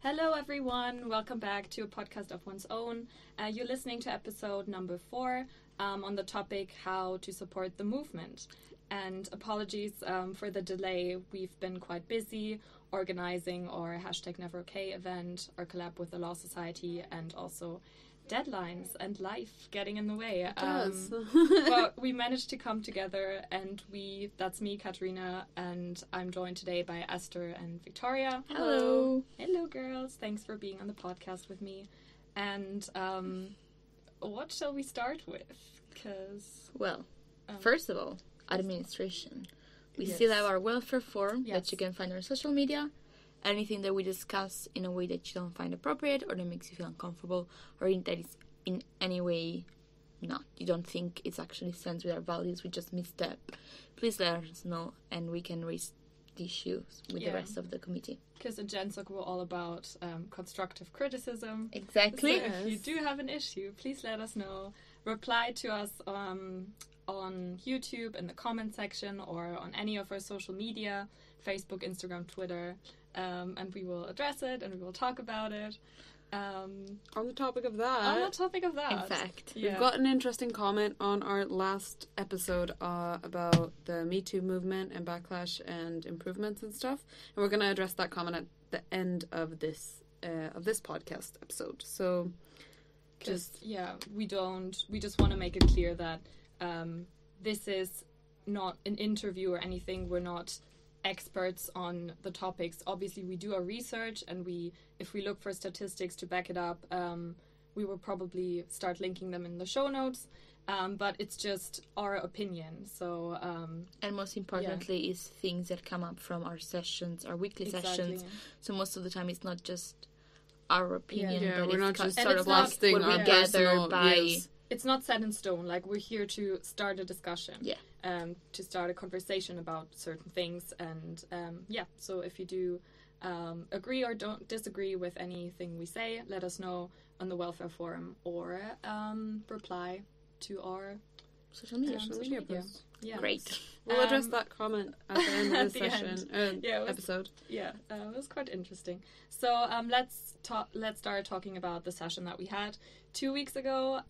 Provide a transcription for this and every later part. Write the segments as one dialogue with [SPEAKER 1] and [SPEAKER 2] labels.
[SPEAKER 1] Hello, everyone. Welcome back to a podcast of one's own. Uh, you're listening to episode number four um, on the topic how to support the movement. And apologies um, for the delay. We've been quite busy organizing our hashtag Never Okay event, our collab with the Law Society, and also deadlines and life getting in the way.
[SPEAKER 2] It does.
[SPEAKER 1] Um, but we managed to come together, and we that's me, Katerina, and I'm joined today by Esther and Victoria.
[SPEAKER 2] Hello.
[SPEAKER 1] Hello, girls. Thanks for being on the podcast with me. And um, what shall we start with? Because
[SPEAKER 2] Well,
[SPEAKER 1] Um,
[SPEAKER 2] first of all, administration. We
[SPEAKER 1] Yes.
[SPEAKER 2] still have our welfare form
[SPEAKER 1] Yes.
[SPEAKER 2] that you can find on our social media. Anything that we discuss in a way that you don't find appropriate or that makes you feel uncomfortable or in, that is in any way not, you don't think it's actually sense with our values, we just misstep. Please let us know and we can raise the issues with
[SPEAKER 1] Yeah.
[SPEAKER 2] the rest of the committee.
[SPEAKER 1] because in GenSoc we're all about um, constructive criticism.
[SPEAKER 2] Exactly.
[SPEAKER 1] So if you do have an issue, please let us know. Reply to us um, on YouTube in the comment section or on any of our social media Facebook, Instagram, Twitter. Um, and we will address it and we will talk about it. Um,
[SPEAKER 3] On the topic of that, on
[SPEAKER 1] the topic of that,
[SPEAKER 2] In fact.
[SPEAKER 1] yeah.
[SPEAKER 3] we've got an interesting comment on our last episode uh, about the Me Too movement and backlash and improvements and stuff, and we're going to address that comment at the end of this uh, of this podcast episode. So,
[SPEAKER 1] just
[SPEAKER 3] just
[SPEAKER 1] yeah we don't we just want to make it clear that um, this is not an interview or anything we're not experts on the topics obviously we do our research and we if we look for statistics to back it up um, we will probably start linking them in the show notes um, but it's just our opinion so um,
[SPEAKER 2] And most importantly, is things that come up from our sessions, our weekly sessions. So most of the time, it's not just our opinion.
[SPEAKER 3] yeah,
[SPEAKER 2] that
[SPEAKER 3] we're not just
[SPEAKER 2] sort of
[SPEAKER 1] not-
[SPEAKER 3] blasting
[SPEAKER 2] what we
[SPEAKER 3] our
[SPEAKER 2] gather
[SPEAKER 3] personal
[SPEAKER 2] by
[SPEAKER 3] views.
[SPEAKER 1] it's not set in stone. Like we're here to start a discussion.
[SPEAKER 2] Yeah.
[SPEAKER 1] Um, to start a conversation about certain things, and um, yeah. So if you do um, agree or don't disagree with anything we say, let us know on the welfare forum or um, reply to our
[SPEAKER 2] social media.
[SPEAKER 1] um,
[SPEAKER 3] Social
[SPEAKER 1] social
[SPEAKER 3] media
[SPEAKER 1] media.
[SPEAKER 3] posts.
[SPEAKER 1] Yeah.
[SPEAKER 2] Great.
[SPEAKER 3] We'll address
[SPEAKER 1] Um,
[SPEAKER 3] that comment at the end of the
[SPEAKER 1] the
[SPEAKER 3] session uh,
[SPEAKER 1] Yeah, it was-
[SPEAKER 3] episode.
[SPEAKER 1] yeah, uh, it was quite interesting. So um, let's talk. Let's start talking about the session that we had two weeks ago.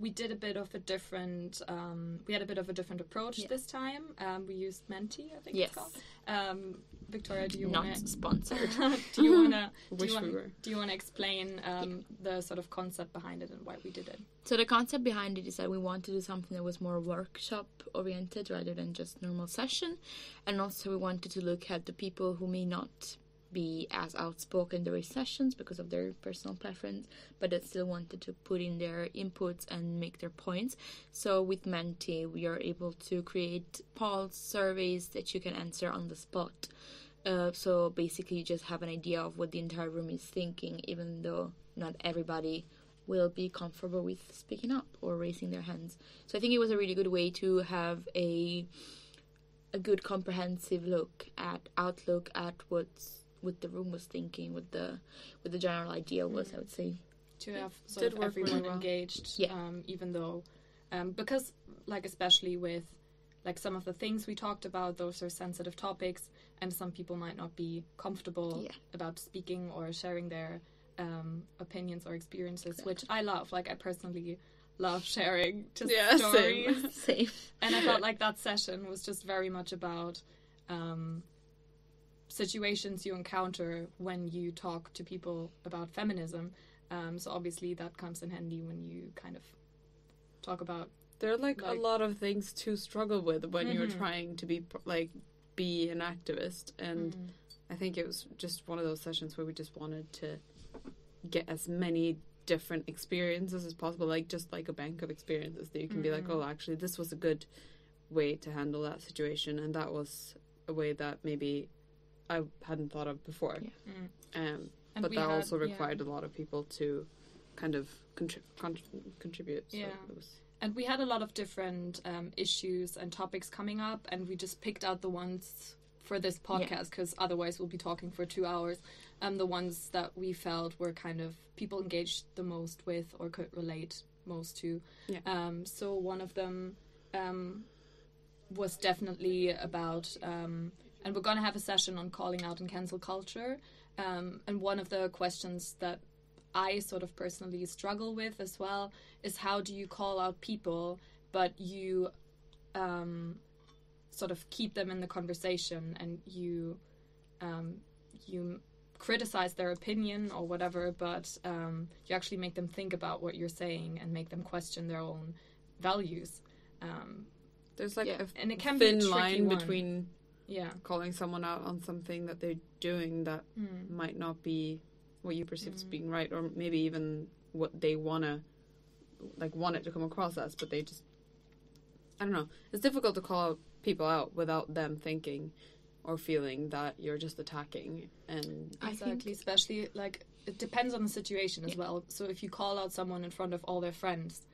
[SPEAKER 1] We did a bit of a different. Um, we had a bit of a different approach
[SPEAKER 2] Yeah.
[SPEAKER 1] this time. Um, we used Menti, I think
[SPEAKER 2] Yes.
[SPEAKER 1] it's called. Um, Victoria, do you want to?
[SPEAKER 2] sponsored.
[SPEAKER 1] do you want to? Do
[SPEAKER 3] Wish
[SPEAKER 1] you
[SPEAKER 3] we
[SPEAKER 1] want?
[SPEAKER 3] were.
[SPEAKER 1] Do you want to explain um, the sort of concept behind it and why we did it?
[SPEAKER 2] So the concept behind it is that we want to do something that was more workshop oriented rather than just normal session, and also we wanted to look at the people who may not be as outspoken during sessions because of their personal preference, but that still wanted to put in their inputs and make their points. So with Menti, we are able to create polls, surveys that you can answer on the spot. Uh, so basically, you just have an idea of what the entire room is thinking, even though not everybody will be comfortable with speaking up or raising their hands. So I think it was a really good way to have a a good comprehensive look at outlook at what's what the room was thinking, what the what the general idea was. I would say.
[SPEAKER 1] to have sort
[SPEAKER 3] did
[SPEAKER 1] of
[SPEAKER 3] work really
[SPEAKER 1] everyone
[SPEAKER 3] well.
[SPEAKER 1] engaged
[SPEAKER 2] Yeah.
[SPEAKER 1] um, even though um, because like especially with like some of the things we talked about those are sensitive topics and some people might not be comfortable
[SPEAKER 2] Yeah.
[SPEAKER 1] about speaking or sharing their um, opinions or experiences which i love like i personally love sharing just
[SPEAKER 3] Yeah, same.
[SPEAKER 1] stories
[SPEAKER 2] Same.
[SPEAKER 1] and I felt like that session was just very much about um, situations you encounter when you talk to people about feminism. Um, so obviously that comes in handy when you kind of talk about
[SPEAKER 3] There are like,
[SPEAKER 1] Like-
[SPEAKER 3] a lot of things to struggle with when you're
[SPEAKER 1] Mhm.
[SPEAKER 3] trying to be like be an activist, and
[SPEAKER 1] Mm.
[SPEAKER 3] I think it was just one of those sessions where we just wanted to get as many different experiences as possible, like just like a bank of experiences that you can be like,
[SPEAKER 1] Mhm.
[SPEAKER 3] oh, actually, this was a good way to handle that situation, and that was a way that maybe I hadn't thought of before.
[SPEAKER 2] Yeah.
[SPEAKER 1] Mm.
[SPEAKER 3] Um, but that
[SPEAKER 1] had-
[SPEAKER 3] also
[SPEAKER 1] yeah.
[SPEAKER 3] required a lot of people to kind of contri- con- contribute. So
[SPEAKER 1] Yeah.
[SPEAKER 3] was
[SPEAKER 1] And we had a lot of different um, issues and topics coming up, and we just picked out the ones for this podcast because otherwise we'll be talking for two hours. Um, the ones that we felt were kind of people engaged the most with or could relate most to.
[SPEAKER 3] Yeah.
[SPEAKER 1] Um, so one of them um, was definitely about, um, and we're gonna have a session on calling out and cancel culture. Um, and one of the questions that I sort of personally struggle with as well is how do you call out people, but you um, sort of keep them in the conversation and you um, you criticize their opinion or whatever, but um, you actually make them think about what you're saying and make them question their own values. Um,
[SPEAKER 3] There's like
[SPEAKER 2] Yeah.
[SPEAKER 3] a
[SPEAKER 1] and it can be a
[SPEAKER 3] thin
[SPEAKER 1] tricky
[SPEAKER 3] line
[SPEAKER 1] one.
[SPEAKER 3] between
[SPEAKER 1] yeah.
[SPEAKER 3] calling someone out on something that they're doing that
[SPEAKER 1] Mm.
[SPEAKER 3] might not be what you perceive as
[SPEAKER 1] Mm.
[SPEAKER 3] being right, or maybe even what they wanna like want it to come across as, but they just I don't know. It's difficult to call people out without them thinking or feeling that you're just attacking and
[SPEAKER 2] I
[SPEAKER 1] exactly,
[SPEAKER 2] think
[SPEAKER 1] especially like it depends on the situation as
[SPEAKER 2] Yeah.
[SPEAKER 1] well. So if you call out someone in front of all their friends,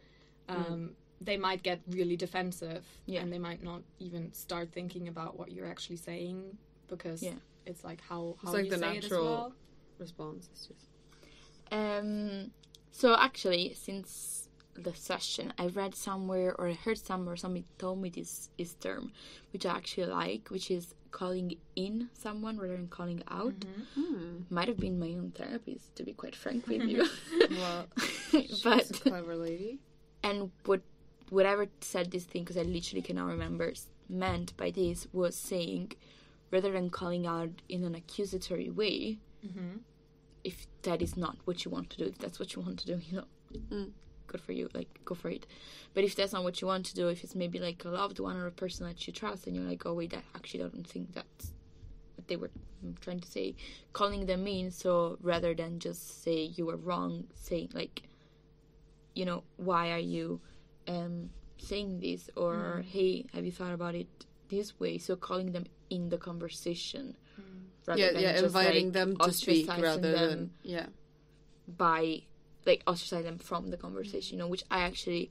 [SPEAKER 1] um,
[SPEAKER 3] Mm.
[SPEAKER 1] They might get really defensive,
[SPEAKER 2] Yeah.
[SPEAKER 1] and they might not even start thinking about what you're actually saying because
[SPEAKER 2] Yeah.
[SPEAKER 1] it's like how how
[SPEAKER 3] like
[SPEAKER 1] you
[SPEAKER 3] the
[SPEAKER 1] say it as
[SPEAKER 3] natural-
[SPEAKER 1] well.
[SPEAKER 3] response. It's just
[SPEAKER 2] Um, so actually, since the session, I read somewhere or I heard somewhere somebody told me this this term, which I actually like, which is calling in someone rather than calling out.
[SPEAKER 1] Mm-hmm.
[SPEAKER 3] hmm.
[SPEAKER 2] Might have been my own therapist, to be quite frank with you.
[SPEAKER 3] well,
[SPEAKER 2] but
[SPEAKER 3] clever lady.
[SPEAKER 2] and what whatever said this thing because I literally cannot remember meant by this was saying rather than calling out in an accusatory way
[SPEAKER 1] Mm-hmm.
[SPEAKER 2] if that is not what you want to do if that's what you want to do you know
[SPEAKER 3] Mm.
[SPEAKER 2] good for you like go for it but if that's not what you want to do if it's maybe like a loved one or a person that you trust and you're like oh wait that actually don't think that's what they were trying to say calling them in so rather than just say you were wrong saying like you know why are you um saying this or hey have you thought about it this way so calling them in the conversation rather
[SPEAKER 3] Yeah,
[SPEAKER 2] than
[SPEAKER 3] yeah,
[SPEAKER 2] just,
[SPEAKER 3] inviting
[SPEAKER 2] like,
[SPEAKER 3] them to speak
[SPEAKER 2] ostracizing
[SPEAKER 3] rather
[SPEAKER 2] them
[SPEAKER 3] than yeah.
[SPEAKER 2] by like ostracize them from the conversation, you know, which I actually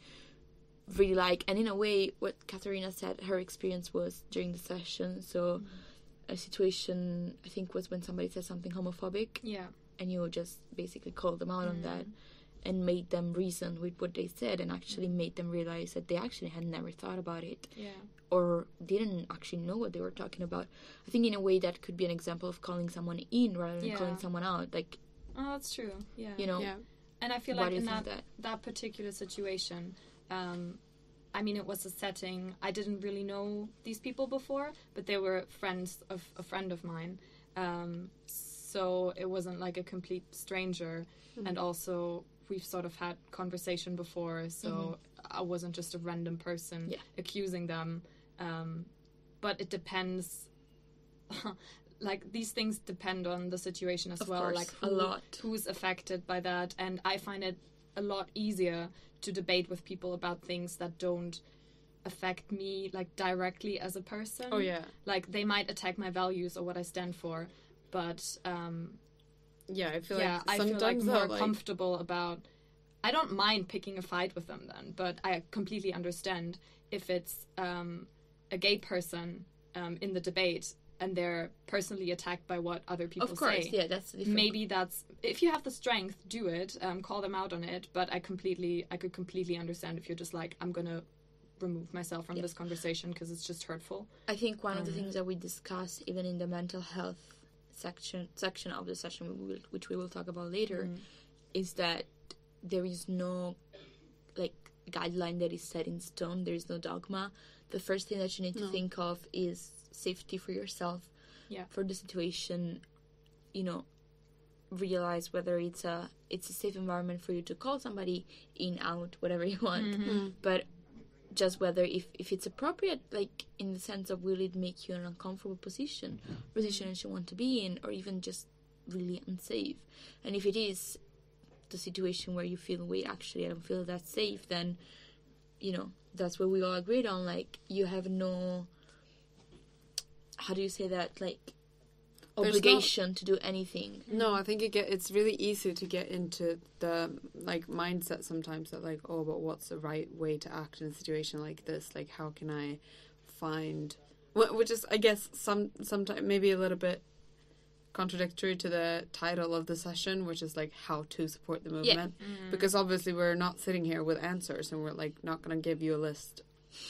[SPEAKER 2] really like. And in a way, what Katerina said, her experience was during the session. So a situation I think was when somebody said something homophobic,
[SPEAKER 1] Yeah.
[SPEAKER 2] and you just basically called them out on that
[SPEAKER 1] Mm.
[SPEAKER 2] And made them reason with what they said, and actually made them realize that they actually had never thought about it
[SPEAKER 1] Yeah.
[SPEAKER 2] or didn't actually know what they were talking about. I think in a way that could be an example of calling someone in rather than
[SPEAKER 1] Yeah.
[SPEAKER 2] calling someone out. Like
[SPEAKER 1] Oh, that's true. Yeah.
[SPEAKER 2] you know,
[SPEAKER 3] Yeah.
[SPEAKER 1] And I feel like in that
[SPEAKER 2] that?
[SPEAKER 1] that particular situation, um, I mean, it was a setting I didn't really know these people before, but they were friends of a friend of mine. Um, so it wasn't like a complete stranger, and also we've sort of had conversation before, so I wasn't just a random person
[SPEAKER 2] Yeah.
[SPEAKER 1] accusing them. Um, but it depends. like these things depend on the situation as
[SPEAKER 2] Of
[SPEAKER 1] well.
[SPEAKER 2] course,
[SPEAKER 1] like
[SPEAKER 2] a
[SPEAKER 1] who-
[SPEAKER 2] lot.
[SPEAKER 1] who's affected by that and i find it a lot easier to debate with people about things that don't affect me like directly as a person
[SPEAKER 3] Oh yeah.
[SPEAKER 1] like they might attack my values or what i stand for but um
[SPEAKER 3] Yeah, I feel
[SPEAKER 1] yeah
[SPEAKER 3] like
[SPEAKER 1] i feel like more
[SPEAKER 3] like,
[SPEAKER 1] comfortable about i don't mind picking a fight with them then but i completely understand if it's um a gay person um in the debate and they're personally attacked by what other people
[SPEAKER 2] of course,
[SPEAKER 1] say
[SPEAKER 2] yeah, that's different.
[SPEAKER 1] maybe that's if you have the strength do it um, call them out on it but i completely i could completely understand if you're just like i'm gonna remove myself from
[SPEAKER 2] Yeah.
[SPEAKER 1] this conversation because it's just hurtful
[SPEAKER 2] I think one of the
[SPEAKER 1] Um,
[SPEAKER 2] things that we discuss, even in the mental health section section of the session, we will, which we will talk about later,
[SPEAKER 1] Mm.
[SPEAKER 2] is that there is no like guideline that is set in stone. There is no dogma. The first thing that you need to think of is safety for yourself.
[SPEAKER 1] Yeah.
[SPEAKER 2] For the situation, you know, realize whether it's a it's a safe environment for you to call somebody in, out, whatever you want
[SPEAKER 1] Mm-hmm.
[SPEAKER 2] but just whether if, if it's appropriate like in the sense of will it make you an uncomfortable position position that you want to be in or even just really unsafe? And if it is the situation where you feel wait actually i don't feel that safe then you know that's what we all agreed on. Like you have no how do you say that? Like
[SPEAKER 3] There's no-
[SPEAKER 2] obligation to do anything.
[SPEAKER 3] No, I think it get it's really easy to get into the like mindset sometimes that like oh but what's the right way to act in a situation like this? Like how can I find which is I guess some sometimes maybe a little bit contradictory to the title of the session which is like how to support the movement.
[SPEAKER 1] Mm-hmm.
[SPEAKER 3] because obviously we're not sitting here with answers and we're like not going to give you a list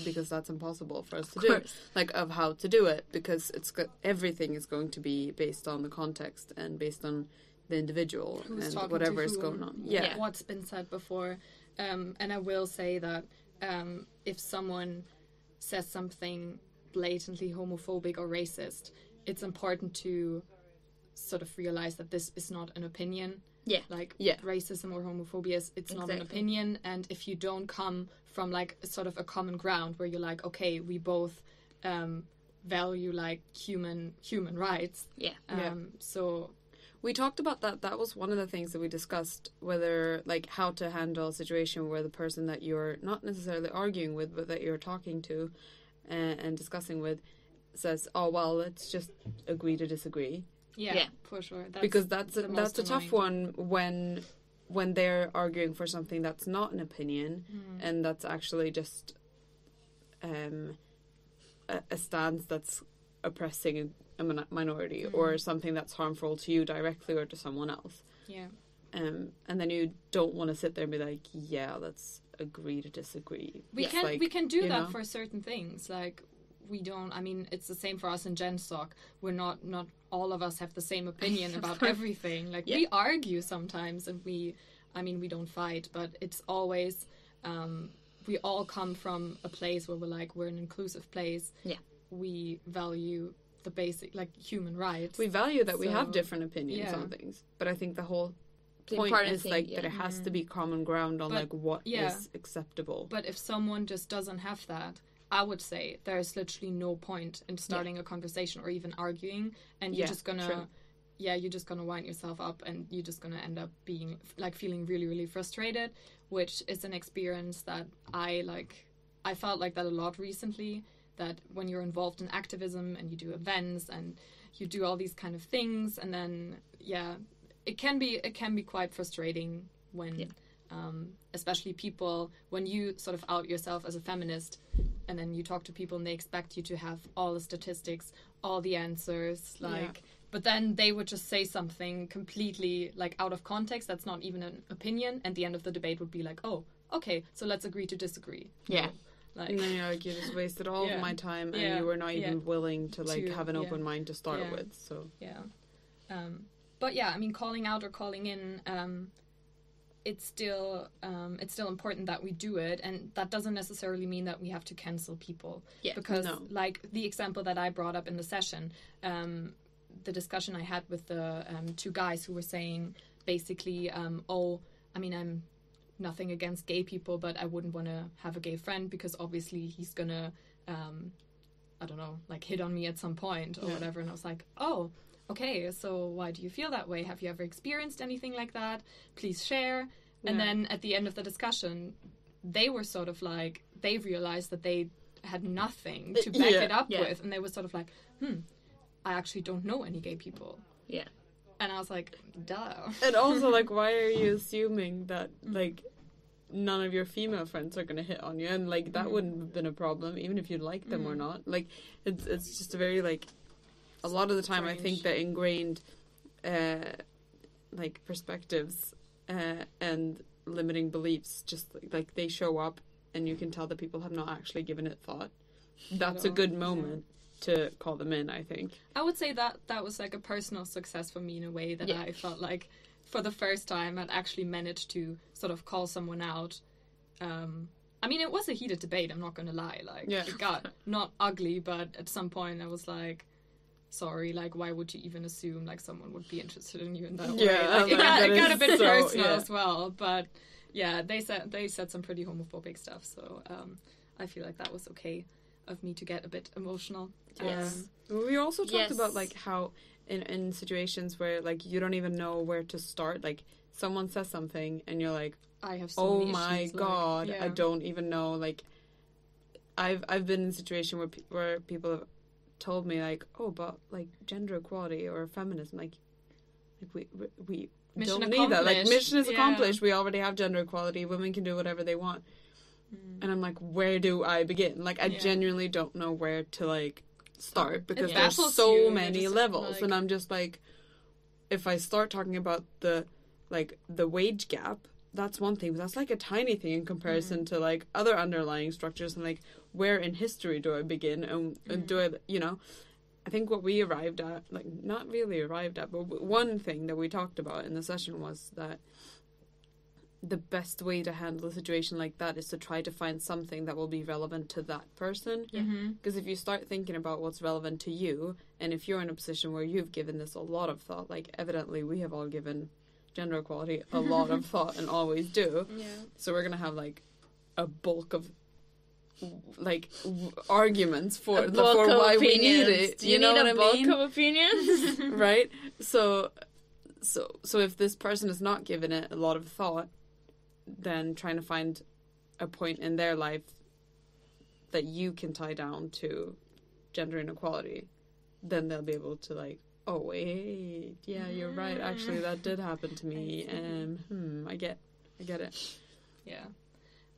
[SPEAKER 3] because that's impossible for us to do like of how to do it because it's go- everything is going to be based on the context and based on the individual
[SPEAKER 1] Who's
[SPEAKER 3] and whatever is going on yeah,
[SPEAKER 2] Yeah.
[SPEAKER 1] what's been said before. Um, and I will say that um, if someone says something blatantly homophobic or racist, it's important to sort of realize that this is not an opinion.
[SPEAKER 2] Yeah.
[SPEAKER 1] Like
[SPEAKER 3] Yeah.
[SPEAKER 1] racism or homophobia is it's not an opinion and if you don't come from like sort of a common ground where you're like, okay, we both um, value like human human rights.
[SPEAKER 2] Yeah.
[SPEAKER 1] Um,
[SPEAKER 3] Yeah.
[SPEAKER 1] so
[SPEAKER 3] we talked about that that was one of the things that we discussed whether like how to handle a situation where the person that you're not necessarily arguing with but that you're talking to and, and discussing with says oh well let's just agree to disagree
[SPEAKER 1] yeah,
[SPEAKER 2] Yeah.
[SPEAKER 1] for sure. That's
[SPEAKER 3] because that's a, that's a tough one when when they're arguing for something that's not an opinion
[SPEAKER 1] Mm.
[SPEAKER 3] and that's actually just um a, a stance that's oppressing a min- minority
[SPEAKER 1] Mm.
[SPEAKER 3] or something that's harmful to you directly or to someone else
[SPEAKER 1] Yeah.
[SPEAKER 3] um and then you don't want to sit there and be like yeah let's agree to disagree
[SPEAKER 1] We
[SPEAKER 3] It's
[SPEAKER 1] can
[SPEAKER 3] like,
[SPEAKER 1] we can do that
[SPEAKER 3] know?
[SPEAKER 1] for certain things. Like we don't. I mean, it's the same for us in GenSoc. We're not not all of us have the same opinion about everything. Like
[SPEAKER 3] Yeah.
[SPEAKER 1] we argue sometimes, and we. I mean, we don't fight, but it's always. Um, we all come from a place where we're like we're an inclusive place.
[SPEAKER 2] Yeah.
[SPEAKER 1] We value the basic like human rights.
[SPEAKER 3] we value that we have different opinions
[SPEAKER 1] yeah.
[SPEAKER 3] on things but i think the whole
[SPEAKER 2] The
[SPEAKER 3] point is
[SPEAKER 2] thing,
[SPEAKER 3] like
[SPEAKER 2] yeah.
[SPEAKER 3] that it has to be common ground on
[SPEAKER 1] But,
[SPEAKER 3] like what is
[SPEAKER 1] yeah.
[SPEAKER 3] acceptable
[SPEAKER 1] But if someone just doesn't have that, I would say there's literally no point in starting a conversation or even arguing, and you're
[SPEAKER 3] Yeah,
[SPEAKER 1] just gonna,
[SPEAKER 3] true.
[SPEAKER 1] yeah, you're just gonna wind yourself up, and you're just gonna end up being like feeling really, really frustrated, which is an experience that I like. I felt like that a lot recently. That when you're involved in activism and you do events and you do all these kind of things, and then yeah, it can be it can be quite frustrating when
[SPEAKER 2] Yeah.
[SPEAKER 1] um, especially people when you sort of out yourself as a feminist and then you talk to people and they expect you to have all the statistics all the answers like but then they would just say something completely like out of context that's not even an opinion and the end of the debate would be like oh okay so let's agree to disagree
[SPEAKER 2] Yeah.
[SPEAKER 1] like
[SPEAKER 3] and then you're like you just wasted all
[SPEAKER 1] Yeah.
[SPEAKER 3] of my time and
[SPEAKER 1] Yeah.
[SPEAKER 3] you were not even
[SPEAKER 1] Yeah.
[SPEAKER 3] willing to like
[SPEAKER 1] To-
[SPEAKER 3] have an
[SPEAKER 1] yeah.
[SPEAKER 3] open mind to start
[SPEAKER 1] Yeah.
[SPEAKER 3] with so
[SPEAKER 1] yeah um, but yeah i mean calling out or calling in um, it's still um, it's still important that we do it and that doesn't necessarily mean that we have to cancel people
[SPEAKER 2] Yeah,
[SPEAKER 1] because
[SPEAKER 3] no.
[SPEAKER 1] like the example that i brought up in the session um, the discussion i had with the um, two guys who were saying basically um, oh i mean i'm nothing against gay people but i wouldn't want to have a gay friend because obviously he's gonna um, i don't know like hit on me at some point or
[SPEAKER 3] Yeah.
[SPEAKER 1] whatever and i was like oh okay so why do you feel that way have you ever experienced anything like that please share and
[SPEAKER 3] Yeah.
[SPEAKER 1] then at the end of the discussion they were sort of like they realized that they had nothing to back
[SPEAKER 3] Yeah.
[SPEAKER 1] it up
[SPEAKER 2] Yeah.
[SPEAKER 1] with and they were sort of like hmm i actually don't know any gay people
[SPEAKER 2] Yeah.
[SPEAKER 1] and i was like duh
[SPEAKER 3] and also like why are you assuming that
[SPEAKER 1] Mm.
[SPEAKER 3] like none of your female friends are gonna hit on you and like that
[SPEAKER 1] Mhm.
[SPEAKER 3] wouldn't have been a problem even if you like them or
[SPEAKER 1] Mhm.
[SPEAKER 3] not like it's it's just a very like a lot of the time i think
[SPEAKER 1] Strange.
[SPEAKER 3] that ingrained uh like perspectives uh and limiting beliefs just like, they show up and you can tell that people have not actually given it thought that's a good
[SPEAKER 1] yeah.
[SPEAKER 3] moment to call them in i think
[SPEAKER 1] I would say that that was like a personal success for me in a way that
[SPEAKER 2] Yeah.
[SPEAKER 1] I felt like for the first time I'd actually managed to sort of call someone out. Um, I mean, it was a heated debate. I'm not going to lie. Like,
[SPEAKER 3] Yeah.
[SPEAKER 1] it got not ugly, but at some point I was like, "Sorry, like, why would you even assume like someone would be interested in you in that way?"
[SPEAKER 3] Yeah,
[SPEAKER 1] Like, it got, it got a bit
[SPEAKER 3] so-
[SPEAKER 1] personal
[SPEAKER 3] yeah.
[SPEAKER 1] as well. But yeah, they said they said some pretty homophobic stuff. So um, I feel like that was okay of me to get a bit emotional.
[SPEAKER 2] Yes.
[SPEAKER 1] Um,
[SPEAKER 3] We also talked
[SPEAKER 2] Yes.
[SPEAKER 3] about like how in in situations where like you don't even know where to start, like someone says something and you're like,
[SPEAKER 1] I have so
[SPEAKER 3] "Oh
[SPEAKER 1] many
[SPEAKER 3] my
[SPEAKER 1] issues, like,
[SPEAKER 3] god, I don't even know." Like, I've I've been in a situation where pe- where people have told me like, "Oh, but like gender equality or feminism, like, like we we,
[SPEAKER 1] Mission
[SPEAKER 3] don't need that. Like, mission is
[SPEAKER 1] Yeah.
[SPEAKER 3] accomplished. We already have gender equality. Women can do whatever they want."
[SPEAKER 1] Mm.
[SPEAKER 3] And I'm like, "Where do I begin?" Like, I
[SPEAKER 1] Yeah.
[SPEAKER 3] genuinely don't know where to like start because there's so
[SPEAKER 1] you.
[SPEAKER 3] Many levels,
[SPEAKER 1] like-
[SPEAKER 3] and I'm just like, if I start talking about the like the wage gap, that's one thing, but that's like a tiny thing in comparison
[SPEAKER 1] Mm.
[SPEAKER 3] to like other underlying structures and like where in history do I begin and, and do I you know I think what we arrived at like not really arrived at but one thing that we talked about in the session was that the best way to handle a situation like that is to try to find something that will be relevant to that person
[SPEAKER 1] Mm-hmm.
[SPEAKER 3] because if you start thinking about what's relevant to you, and if you're in a position where you've given this a lot of thought, like evidently we have all given gender equality a lot of thought and always do,
[SPEAKER 1] Yeah.
[SPEAKER 3] so we're gonna have like a bulk of like w- arguments for the,
[SPEAKER 2] bulk
[SPEAKER 3] for why we
[SPEAKER 2] opinions.
[SPEAKER 3] need it.
[SPEAKER 2] Do you,
[SPEAKER 3] know
[SPEAKER 2] need
[SPEAKER 3] what
[SPEAKER 2] a
[SPEAKER 3] I
[SPEAKER 2] bulk
[SPEAKER 3] mean?
[SPEAKER 2] of opinions?
[SPEAKER 3] right? So, so, so if this person is not given it a lot of thought, then trying to find a point in their life that you can tie down to gender inequality, then they'll be able to like, oh wait, yeah, you're right. Actually, that did happen to me.
[SPEAKER 1] and.
[SPEAKER 3] Um, hmm, I get, I get it.
[SPEAKER 1] Yeah.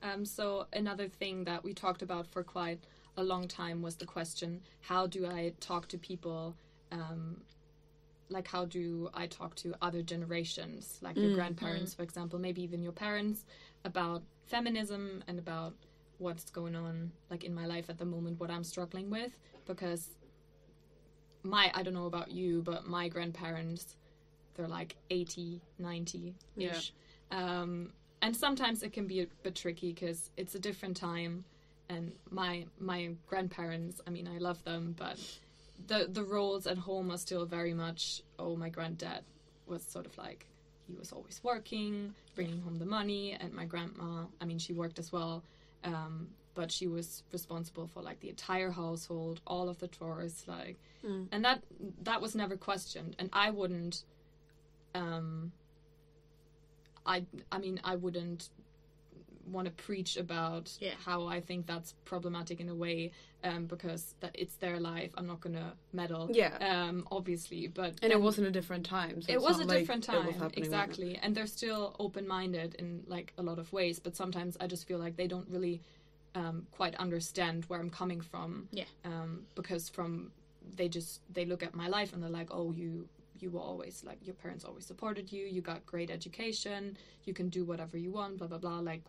[SPEAKER 1] Um, so another thing that we talked about for quite a long time was the question: How do I talk to people? Um, like how do I talk to other generations, like your
[SPEAKER 3] Mm.
[SPEAKER 1] grandparents, for example, maybe even your parents, about feminism and about what's going on, like in my life at the moment, what I'm struggling with, because my I don't know about you, but my grandparents, they're like 80, 90 ish. Um, and sometimes it can be a bit tricky because it's a different time and my my grandparents i mean i love them but the the roles at home are still very much oh my granddad was sort of like he was always working bringing home the money and my grandma i mean she worked as well um, but she was responsible for like the entire household all of the chores like
[SPEAKER 3] Mm.
[SPEAKER 1] and that that was never questioned and i wouldn't um i i mean i wouldn't want to preach about
[SPEAKER 2] Yeah.
[SPEAKER 1] how i think that's problematic in a way um because that it's their life i'm not gonna meddle
[SPEAKER 3] Yeah.
[SPEAKER 1] um obviously but
[SPEAKER 3] And it wasn't a different time. So
[SPEAKER 1] it was a
[SPEAKER 3] like
[SPEAKER 1] different time
[SPEAKER 3] happening right
[SPEAKER 1] exactly and they're still open-minded in like a lot of ways but sometimes i just feel like they don't really um, quite understand where i'm coming from
[SPEAKER 2] Yeah.
[SPEAKER 1] um, because from they just they look at my life and they're like oh you you were always like your parents always supported you you got great education you can do whatever you want blah blah blah like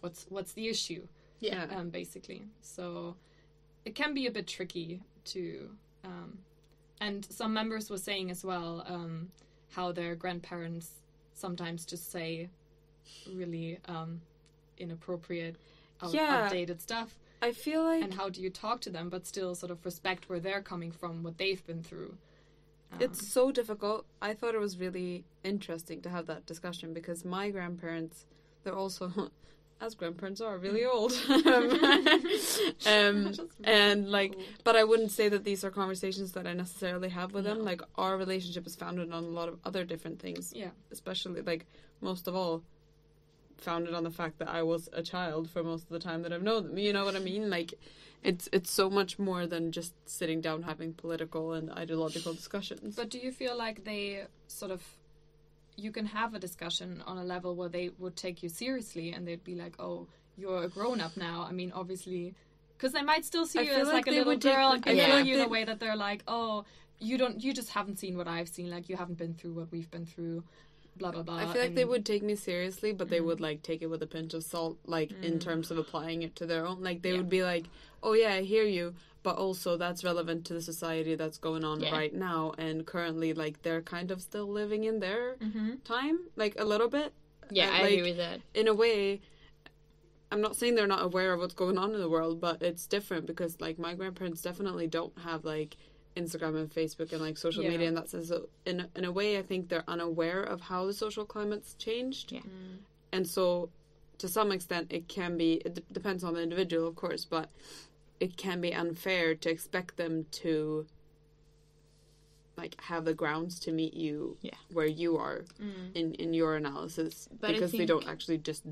[SPEAKER 1] what's what's the issue
[SPEAKER 3] Yeah.
[SPEAKER 1] um, basically. So it can be a bit tricky to. Um, and some members were saying as well um, how their grandparents sometimes just say really um, inappropriate, out-
[SPEAKER 3] Yeah.
[SPEAKER 1] outdated stuff.
[SPEAKER 3] I feel like
[SPEAKER 1] And how do you talk to them but still sort of respect where they're coming from, what they've been through? Um,
[SPEAKER 3] It's so difficult. I thought it was really interesting to have that discussion because my grandparents, they're also, as grandparents are, really old. um, and like, but I wouldn't say that these are conversations that I necessarily have with them. Like, our relationship is founded on a lot of other different things,
[SPEAKER 1] yeah,
[SPEAKER 3] especially like most of all, founded on the fact that I was a child for most of the time that I've known them. You know what I mean? Like, it's it's so much more than just sitting down having political and ideological discussions.
[SPEAKER 1] But do you feel like they sort of you can have a discussion on a level where they would take you seriously and they'd be like, "Oh, you're a grown up now." I mean, obviously, because they might still see
[SPEAKER 3] I
[SPEAKER 1] you as
[SPEAKER 3] like
[SPEAKER 1] like, a little
[SPEAKER 3] take-
[SPEAKER 1] girl
[SPEAKER 3] I
[SPEAKER 1] and consider you in a way that they're like, "Oh, you don't, you just haven't seen what I've seen. Like you haven't been through what we've been through." Blah blah blah.
[SPEAKER 3] I feel like they would take me seriously, but they
[SPEAKER 1] Mm.
[SPEAKER 3] would like take it with a pinch of salt, like in
[SPEAKER 1] Mm.
[SPEAKER 3] terms of applying it to their own. Like they
[SPEAKER 1] Yeah.
[SPEAKER 3] would be like, "Oh yeah, I hear you," but also that's relevant to the society that's going on
[SPEAKER 2] Yeah.
[SPEAKER 3] right now, and currently, like they're kind of still living in their
[SPEAKER 1] Mhm.
[SPEAKER 3] time, like a little bit.
[SPEAKER 2] Yeah,
[SPEAKER 3] Uh,
[SPEAKER 2] I
[SPEAKER 3] like,
[SPEAKER 2] agree with that.
[SPEAKER 3] In a way, I'm not saying they're not aware of what's going on in the world, but it's different because like my grandparents definitely don't have like Instagram and Facebook and like social
[SPEAKER 1] Yeah.
[SPEAKER 3] media and that says so in in a way I think they're unaware of how the social climate's changed.
[SPEAKER 2] Yeah.
[SPEAKER 1] Mm.
[SPEAKER 3] And so to some extent it can be it d- depends on the individual of course, but it can be unfair to expect them to like have the grounds to meet you
[SPEAKER 2] Yeah.
[SPEAKER 3] where you are
[SPEAKER 1] Mm.
[SPEAKER 3] in in your analysis
[SPEAKER 2] But
[SPEAKER 3] because they don't actually just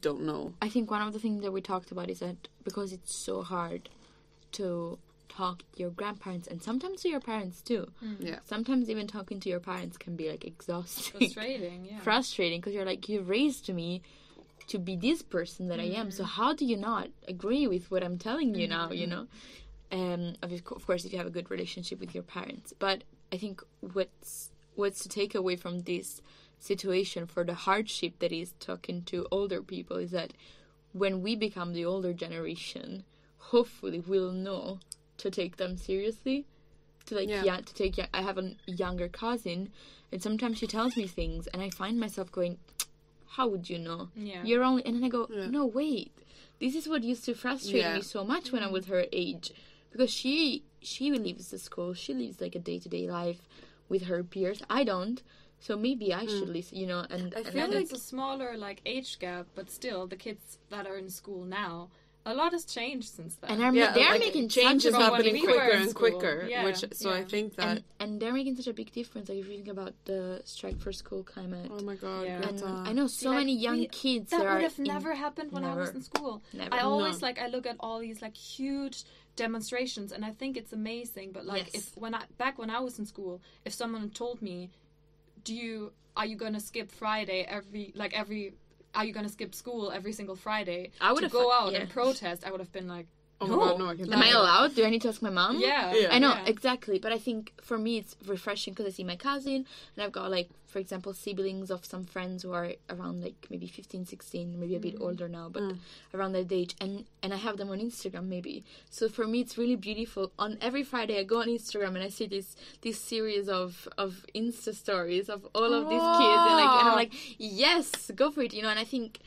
[SPEAKER 3] don't know.
[SPEAKER 2] I think one of the things that we talked about is that because it's so hard to talk to your grandparents and sometimes to your parents too. Mm.
[SPEAKER 3] Yeah.
[SPEAKER 2] Sometimes even talking to your parents can be like exhausting,
[SPEAKER 1] Frustrating. Yeah.
[SPEAKER 2] frustrating because you're like you raised me to be this person that I am. So mm-hmm. how do you not agree with what I'm telling you now? You mm-hmm. know, um, of of course, if you have a good relationship with your parents. But I think what's what's to take away from this situation for the hardship that is talking to older people is that when we become the older generation hopefully we'll know to take them seriously. To like
[SPEAKER 3] Yeah.
[SPEAKER 2] yeah, to take yeah, I have a younger cousin and sometimes she tells me things and I find myself going, How would you know?
[SPEAKER 1] Yeah.
[SPEAKER 2] You're only and then I go,
[SPEAKER 3] Yeah.
[SPEAKER 2] No wait. This is what used to frustrate
[SPEAKER 3] Yeah.
[SPEAKER 2] me so much when I was her age. Because she she leaves the school, she lives like a day to day life with her peers. I don't. So maybe I should hmm. listen, you know, and,
[SPEAKER 3] I
[SPEAKER 2] and
[SPEAKER 3] feel like-
[SPEAKER 1] it's a smaller like age gap, but still, the kids that are in school now, a lot has changed since then.
[SPEAKER 2] and I'm,
[SPEAKER 3] Yeah,
[SPEAKER 2] they're
[SPEAKER 3] like,
[SPEAKER 2] making
[SPEAKER 3] changes
[SPEAKER 2] such
[SPEAKER 3] is
[SPEAKER 2] a
[SPEAKER 1] from
[SPEAKER 2] big
[SPEAKER 1] when
[SPEAKER 3] happening
[SPEAKER 1] we
[SPEAKER 3] quicker and quicker.
[SPEAKER 1] Yeah,
[SPEAKER 3] Which so I think that
[SPEAKER 2] and and they're making such a big difference. Like if you think about the strike for school climate,
[SPEAKER 3] oh my god,
[SPEAKER 1] Yeah.
[SPEAKER 2] and
[SPEAKER 3] Greta.
[SPEAKER 2] I know
[SPEAKER 1] See,
[SPEAKER 2] so
[SPEAKER 1] like,
[SPEAKER 2] many young
[SPEAKER 1] we-
[SPEAKER 2] kids
[SPEAKER 1] that
[SPEAKER 2] that
[SPEAKER 1] would have never happened when I was in school.
[SPEAKER 2] Never.
[SPEAKER 1] I always
[SPEAKER 3] No.
[SPEAKER 1] like I look at all these like huge demonstrations and I think it's amazing. But like
[SPEAKER 2] Yes.
[SPEAKER 1] if when I back when I was in school, if someone told me, "Do you are you gonna skip Friday every like every are you gonna skip school every single Friday
[SPEAKER 2] I would
[SPEAKER 1] to go out
[SPEAKER 2] yeah.
[SPEAKER 1] and protest?" I would have been like,
[SPEAKER 3] oh
[SPEAKER 1] "No,
[SPEAKER 3] god, no, I can
[SPEAKER 2] Am I allowed? Do I need to ask my mom?
[SPEAKER 1] Yeah,
[SPEAKER 3] Yeah.
[SPEAKER 2] I know
[SPEAKER 1] yeah.
[SPEAKER 2] exactly, but I think for me it's refreshing because I see my cousin and I've got like, for example, siblings of some friends who are around like maybe 15, 16, maybe a bit
[SPEAKER 1] Mm.
[SPEAKER 2] older now, but
[SPEAKER 3] Mm.
[SPEAKER 2] around that age, and and I have them on Instagram maybe. So for me it's really beautiful. On every Friday I go on Instagram and I see this this series of of Insta stories of all of these kids, and like and I'm
[SPEAKER 3] Oh.
[SPEAKER 2] like, yes, go for it, you know. And I think.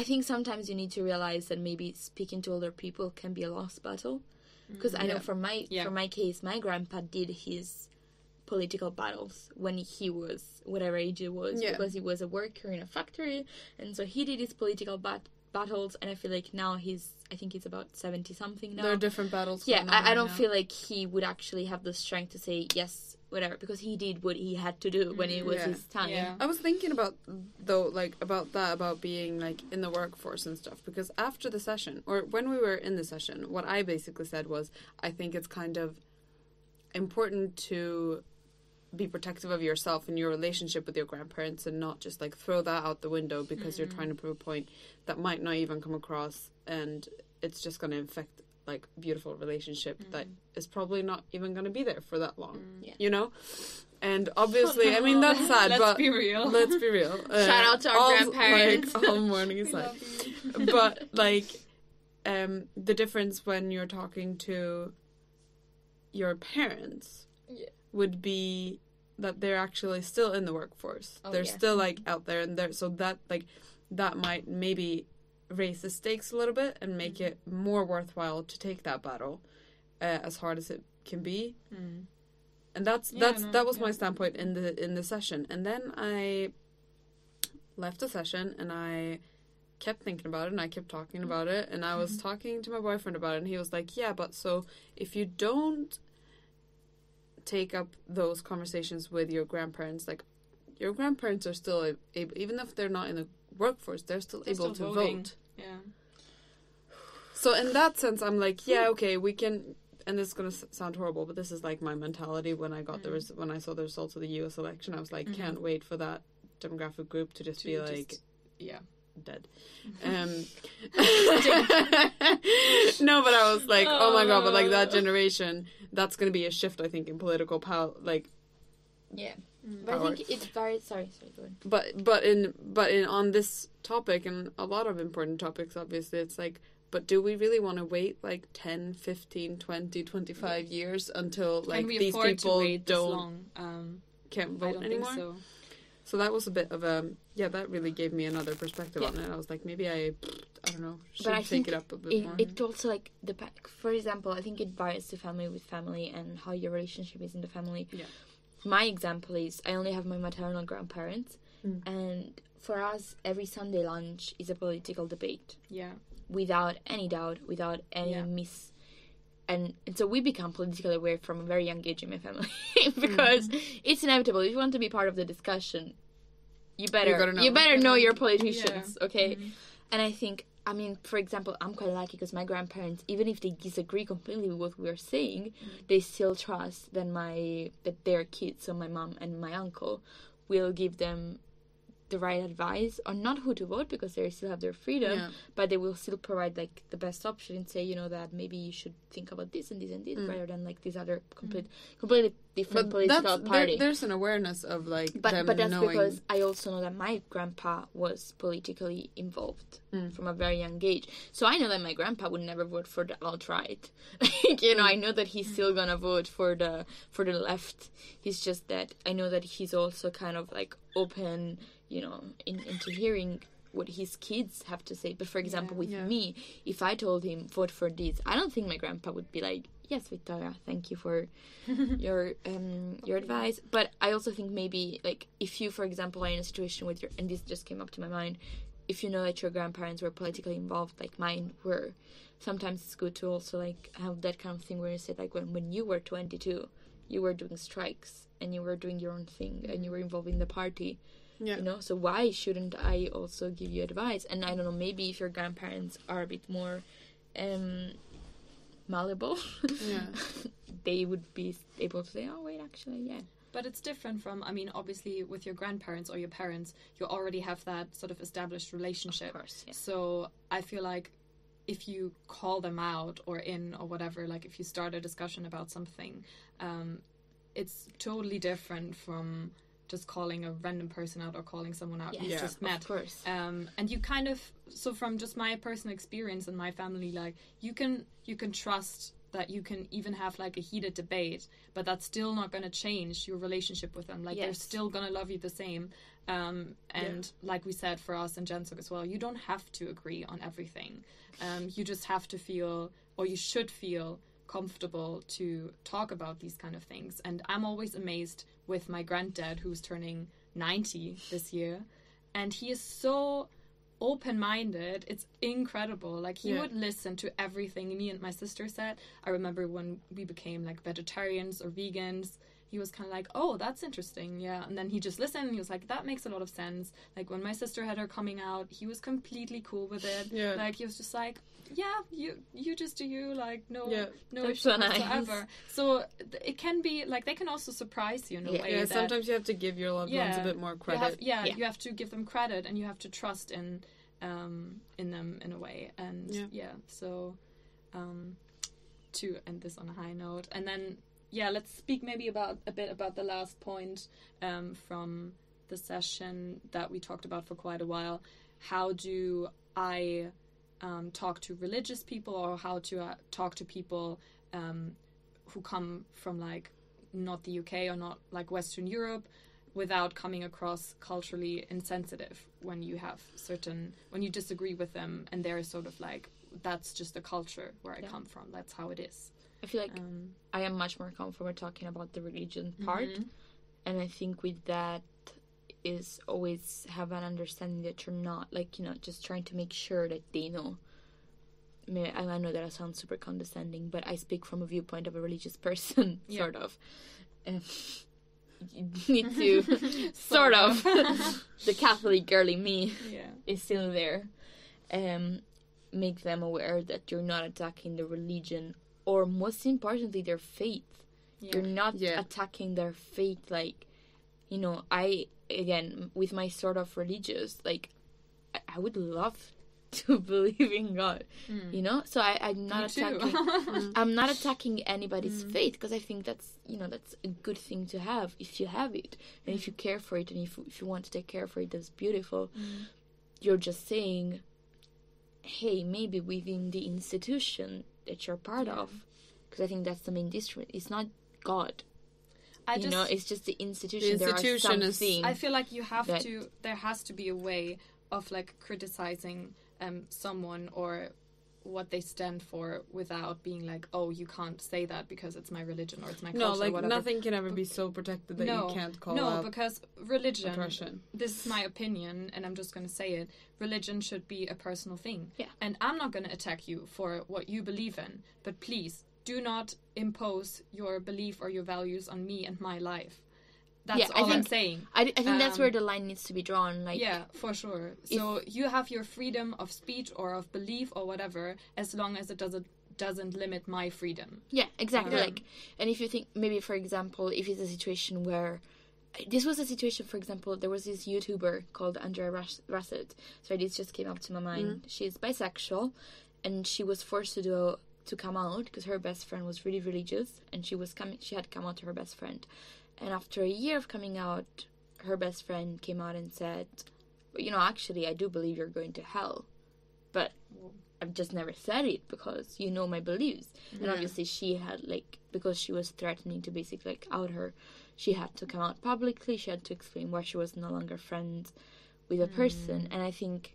[SPEAKER 2] I think sometimes you need to realize that maybe speaking to older people can be a lost battle mm-hmm. because I know
[SPEAKER 3] Yeah.
[SPEAKER 2] for my
[SPEAKER 1] Yeah.
[SPEAKER 2] for my case, my grandpa did his political battles when he was whatever age it was
[SPEAKER 3] Yeah.
[SPEAKER 2] because he was a worker in a factory, and so he did his political bat- battles. And I feel like now he's I think he's about seventy something now.
[SPEAKER 3] there are different battles.
[SPEAKER 2] yeah, I, I don't
[SPEAKER 3] now.
[SPEAKER 2] feel like he would actually have the strength to say yes, whatever, because he did what he had to do when it was
[SPEAKER 3] Yeah.
[SPEAKER 2] his time.
[SPEAKER 1] Yeah.
[SPEAKER 3] I was thinking about though, like about that, about being like in the workforce and stuff. Because after the session, or when we were in the session, what I basically said was, I think it's kind of important to be protective of yourself and your relationship with your grandparents, and not just like throw that out the window because you're mm-hmm. trying to prove a point that might not even come across, and it's just going to infect like beautiful relationship that is probably not even going to be there for that long.
[SPEAKER 2] Yeah.
[SPEAKER 3] You know. And obviously, I mean that's sad,
[SPEAKER 1] Let's
[SPEAKER 3] but
[SPEAKER 1] be real.
[SPEAKER 3] let's be real. Uh,
[SPEAKER 2] Shout out to our
[SPEAKER 3] all,
[SPEAKER 2] grandparents.
[SPEAKER 3] Like, all morning is like, but like, um, the difference when you're talking to your parents
[SPEAKER 2] Yeah.
[SPEAKER 3] would be that they're actually still in the workforce.
[SPEAKER 2] Oh,
[SPEAKER 3] they're
[SPEAKER 2] yeah.
[SPEAKER 3] still like out there, and they're so that like that might maybe raise the stakes a little bit and make
[SPEAKER 2] Mm-hmm.
[SPEAKER 3] it more worthwhile to take that battle, uh, as hard as it can be
[SPEAKER 1] Mm.
[SPEAKER 3] and that's
[SPEAKER 1] Yeah,
[SPEAKER 3] that's
[SPEAKER 1] no,
[SPEAKER 3] that was my standpoint in the in the session and then i left the session and i kept thinking about it and i kept talking about it and i was
[SPEAKER 1] Mm-hmm.
[SPEAKER 3] talking to my boyfriend about it and he was like yeah but so if you don't take up those conversations with your grandparents like your grandparents are still able even if they're not in the workforce they're still
[SPEAKER 1] They're
[SPEAKER 3] able
[SPEAKER 1] still
[SPEAKER 3] to
[SPEAKER 1] voting.
[SPEAKER 3] vote
[SPEAKER 1] Yeah.
[SPEAKER 3] so in that sense, I'm like, yeah, okay, we can. And this is gonna s- sound horrible, but this is like my mentality when I got the
[SPEAKER 1] Mm.
[SPEAKER 3] res- when I saw the results of the U.S. election. I was like,
[SPEAKER 1] Mhm.
[SPEAKER 3] can't wait for that demographic group to just
[SPEAKER 1] To
[SPEAKER 3] be
[SPEAKER 1] just-
[SPEAKER 3] like
[SPEAKER 1] Yeah.
[SPEAKER 3] dead. Um, no, but I was like, oh my god, but like that
[SPEAKER 1] Oh.
[SPEAKER 3] generation, that's gonna be a shift, I think, in political power. Like,
[SPEAKER 2] Yeah.
[SPEAKER 1] Mm.
[SPEAKER 2] But I think it's very sorry, sorry, go on.
[SPEAKER 3] but but in but in on this topic and a lot of important topics, obviously, it's like. But do we really want to wait like 10, 15, 20, 25 years until like these people
[SPEAKER 1] to wait
[SPEAKER 3] don't
[SPEAKER 1] long? Um,
[SPEAKER 3] can't
[SPEAKER 1] I
[SPEAKER 3] vote
[SPEAKER 1] don't
[SPEAKER 3] anymore?
[SPEAKER 1] think so.
[SPEAKER 3] So that was a bit of a yeah. That really gave me another perspective
[SPEAKER 2] Yeah.
[SPEAKER 3] on it. I was like, maybe I, I don't know, should
[SPEAKER 2] But I think
[SPEAKER 3] it up a bit
[SPEAKER 2] It,
[SPEAKER 3] more.
[SPEAKER 2] it also like the for example, I think it varies to family with family and how your relationship is in the family.
[SPEAKER 3] Yeah.
[SPEAKER 2] My example is I only have my maternal grandparents,
[SPEAKER 3] Mm.
[SPEAKER 2] and for us, every Sunday lunch is a political debate
[SPEAKER 1] Yeah.
[SPEAKER 2] without any doubt, without any
[SPEAKER 1] Yeah.
[SPEAKER 2] miss. And, and so we become politically aware from a very young age in my family because
[SPEAKER 3] Mm-hmm.
[SPEAKER 2] it's inevitable. If you want to be part of the discussion, you better
[SPEAKER 3] gotta know.
[SPEAKER 2] you better know your politicians, okay?
[SPEAKER 1] Mhm.
[SPEAKER 2] And I think, I mean, for example, I'm quite lucky because my grandparents, even if they disagree completely with what we're saying, mm. they still trust that my that their kids, so my mom and my uncle, will give them the right advice on not who to vote because they still have their freedom,
[SPEAKER 3] Yeah.
[SPEAKER 2] but they will still provide like the best option and say, you know, that maybe you should think about this and this and this
[SPEAKER 3] Mm.
[SPEAKER 2] rather than like these other complete, completely different
[SPEAKER 3] But
[SPEAKER 2] political
[SPEAKER 3] that's, there,
[SPEAKER 2] party.
[SPEAKER 3] there's an awareness of like
[SPEAKER 2] but but that's
[SPEAKER 3] knowing.
[SPEAKER 2] because I also know that my grandpa was politically involved
[SPEAKER 3] Mm.
[SPEAKER 2] from a very young age. So I know that my grandpa would never vote for the alt right. you know, I know that he's still gonna vote for the for the left. He's just that I know that he's also kind of like open, you know, in, into hearing what his kids have to say. But for example, with
[SPEAKER 3] Yeah.
[SPEAKER 2] me, if I told him vote for this, I don't think my grandpa would be like, "Yes, Victoria, thank you for your um your advice." But I also think maybe like if you, for example, are in a situation with your and this just came up to my mind, if you know that your grandparents were politically involved, like mine were, sometimes it's good to also like have that kind of thing where you say like when when you were twenty two, you were doing strikes and you were doing your own thing and you were involved in the party
[SPEAKER 3] yeah.
[SPEAKER 2] you know so why shouldn't i also give you advice and i don't know maybe if your grandparents are a bit more um malleable
[SPEAKER 3] Yeah.
[SPEAKER 2] they would be able to say oh wait actually yeah
[SPEAKER 1] But it's different from, I mean, obviously with your grandparents or your parents, you already have that sort of established relationship.
[SPEAKER 2] of course yeah.
[SPEAKER 1] So I feel like if you call them out or in or whatever, like if you start a discussion about something, um, it's totally different from just calling a random person out or calling someone out
[SPEAKER 2] yes,
[SPEAKER 1] you
[SPEAKER 3] Yeah.
[SPEAKER 1] just met.
[SPEAKER 2] of course.
[SPEAKER 1] Um, and you kind of so from just my personal experience and my family like you can you can trust that you can even have like a heated debate but that's still not going to change your relationship with them. Like they're still going to love you the same. Um, and like we said for us and GenSoc as well you don't have to agree on everything. Um, you just have to feel or you should feel comfortable to talk about these kind of things. And i'm always amazed with my granddad who's turning 90 this year. And he is so open-minded. It's incredible. Like he
[SPEAKER 3] Yeah.
[SPEAKER 1] would listen to everything me and my sister said. I remember when we became like vegetarians or vegans he was kind of like oh that's interesting yeah and then he just listened and he was like that makes a lot of sense like when my sister had her coming out he was completely cool with it
[SPEAKER 3] Yeah.
[SPEAKER 1] like he was just like yeah you you just do you like no
[SPEAKER 3] Yeah.
[SPEAKER 1] no
[SPEAKER 2] That's
[SPEAKER 1] issue
[SPEAKER 2] so nice.
[SPEAKER 1] whatsoever so th- it can be like they can also surprise you in a
[SPEAKER 2] Yeah.
[SPEAKER 1] way
[SPEAKER 3] Yeah,
[SPEAKER 1] that
[SPEAKER 3] sometimes you have to give your loved ones a bit more
[SPEAKER 1] you
[SPEAKER 3] credit.
[SPEAKER 1] have, yeah,
[SPEAKER 2] Yeah.
[SPEAKER 1] you have to give them credit and you have to trust in um in them in a way and
[SPEAKER 3] Yeah.
[SPEAKER 1] yeah, so um to end this on a high note and then yeah let's speak maybe about a bit about the last point um from the session that we talked about for quite a while. How do i um, talk to religious people or how to uh, talk to people um, who come from like not the UK or not like Western Europe without coming across culturally insensitive when you have certain when you disagree with them and they're sort of like that's just the culture where I
[SPEAKER 2] Yeah.
[SPEAKER 1] come from. That's how it is
[SPEAKER 2] i feel like
[SPEAKER 1] um,
[SPEAKER 2] i am much more comfortable talking about the religion part
[SPEAKER 1] mhm.
[SPEAKER 2] and i think with that is always have an understanding that you're not like you know just trying to make sure that they know I, mean, I I know that I sound super condescending, but I speak from a viewpoint of a religious person,
[SPEAKER 1] Yeah.
[SPEAKER 2] sort of. Um, you need to, sort of. the Catholic girly me
[SPEAKER 1] yeah
[SPEAKER 2] is still there. Um, make them aware that you're not attacking the religion, or most importantly, their faith
[SPEAKER 1] yeah
[SPEAKER 2] you're not
[SPEAKER 3] Yeah.
[SPEAKER 2] attacking their faith like you know i again with my sort of religious like i, I would love to believe in god
[SPEAKER 1] Mm.
[SPEAKER 2] you know so I, i'm not
[SPEAKER 1] Me
[SPEAKER 2] attacking i'm not attacking anybody's
[SPEAKER 1] Mm.
[SPEAKER 2] faith because i think that's you know that's a good thing to have if you have it and if you care for it and if, if you want to take care for it that's beautiful
[SPEAKER 1] Mm.
[SPEAKER 2] you're just saying hey maybe within the institution that you're part
[SPEAKER 1] Yeah.
[SPEAKER 2] of because i think that's the main district it's not god
[SPEAKER 1] I
[SPEAKER 2] you
[SPEAKER 1] just
[SPEAKER 2] know it's just the institution,
[SPEAKER 3] The institution
[SPEAKER 2] there are
[SPEAKER 3] is-
[SPEAKER 1] I feel like you have to. There has to be a way of like criticizing um, someone or what they stand for without being like, oh, you can't say that because it's my religion or it's my culture.
[SPEAKER 3] no, like nothing can ever be so protected that
[SPEAKER 1] no,
[SPEAKER 3] you can't call
[SPEAKER 1] no,
[SPEAKER 3] out
[SPEAKER 1] because religion.
[SPEAKER 3] oppression.
[SPEAKER 1] This is my opinion, and I'm just going to say it. Religion should be a personal thing.
[SPEAKER 2] Yeah.
[SPEAKER 1] And I'm not going to attack you for what you believe in, but please do not impose your belief or your values on me and my life. That's
[SPEAKER 2] Yeah, I
[SPEAKER 1] all I'm
[SPEAKER 2] think-
[SPEAKER 1] saying.
[SPEAKER 2] I, I think that's
[SPEAKER 1] Um,
[SPEAKER 2] where the line needs to be drawn like
[SPEAKER 1] yeah, for sure. So you have your freedom of speech or of belief or whatever, as long as it doesn't doesn't limit my freedom.
[SPEAKER 2] Yeah, exactly.
[SPEAKER 1] Yeah.
[SPEAKER 2] Like, and if you think maybe, for example, if it's a situation where this was a situation, for example, there was this YouTuber called Andrea Ras- Russett. Sorry, this just came up to my mind. She's bisexual, and she was forced to do to come out because her best friend was really religious and she was coming she had come out to her best friend and after a year of coming out her best friend came out and said you know actually i do believe you're going to hell but i've just never said it because you know my beliefs. And obviously she had like because she was threatening to basically like out her she had to come out publicly. She had to explain why she was no longer friends with a hmm. person. And i think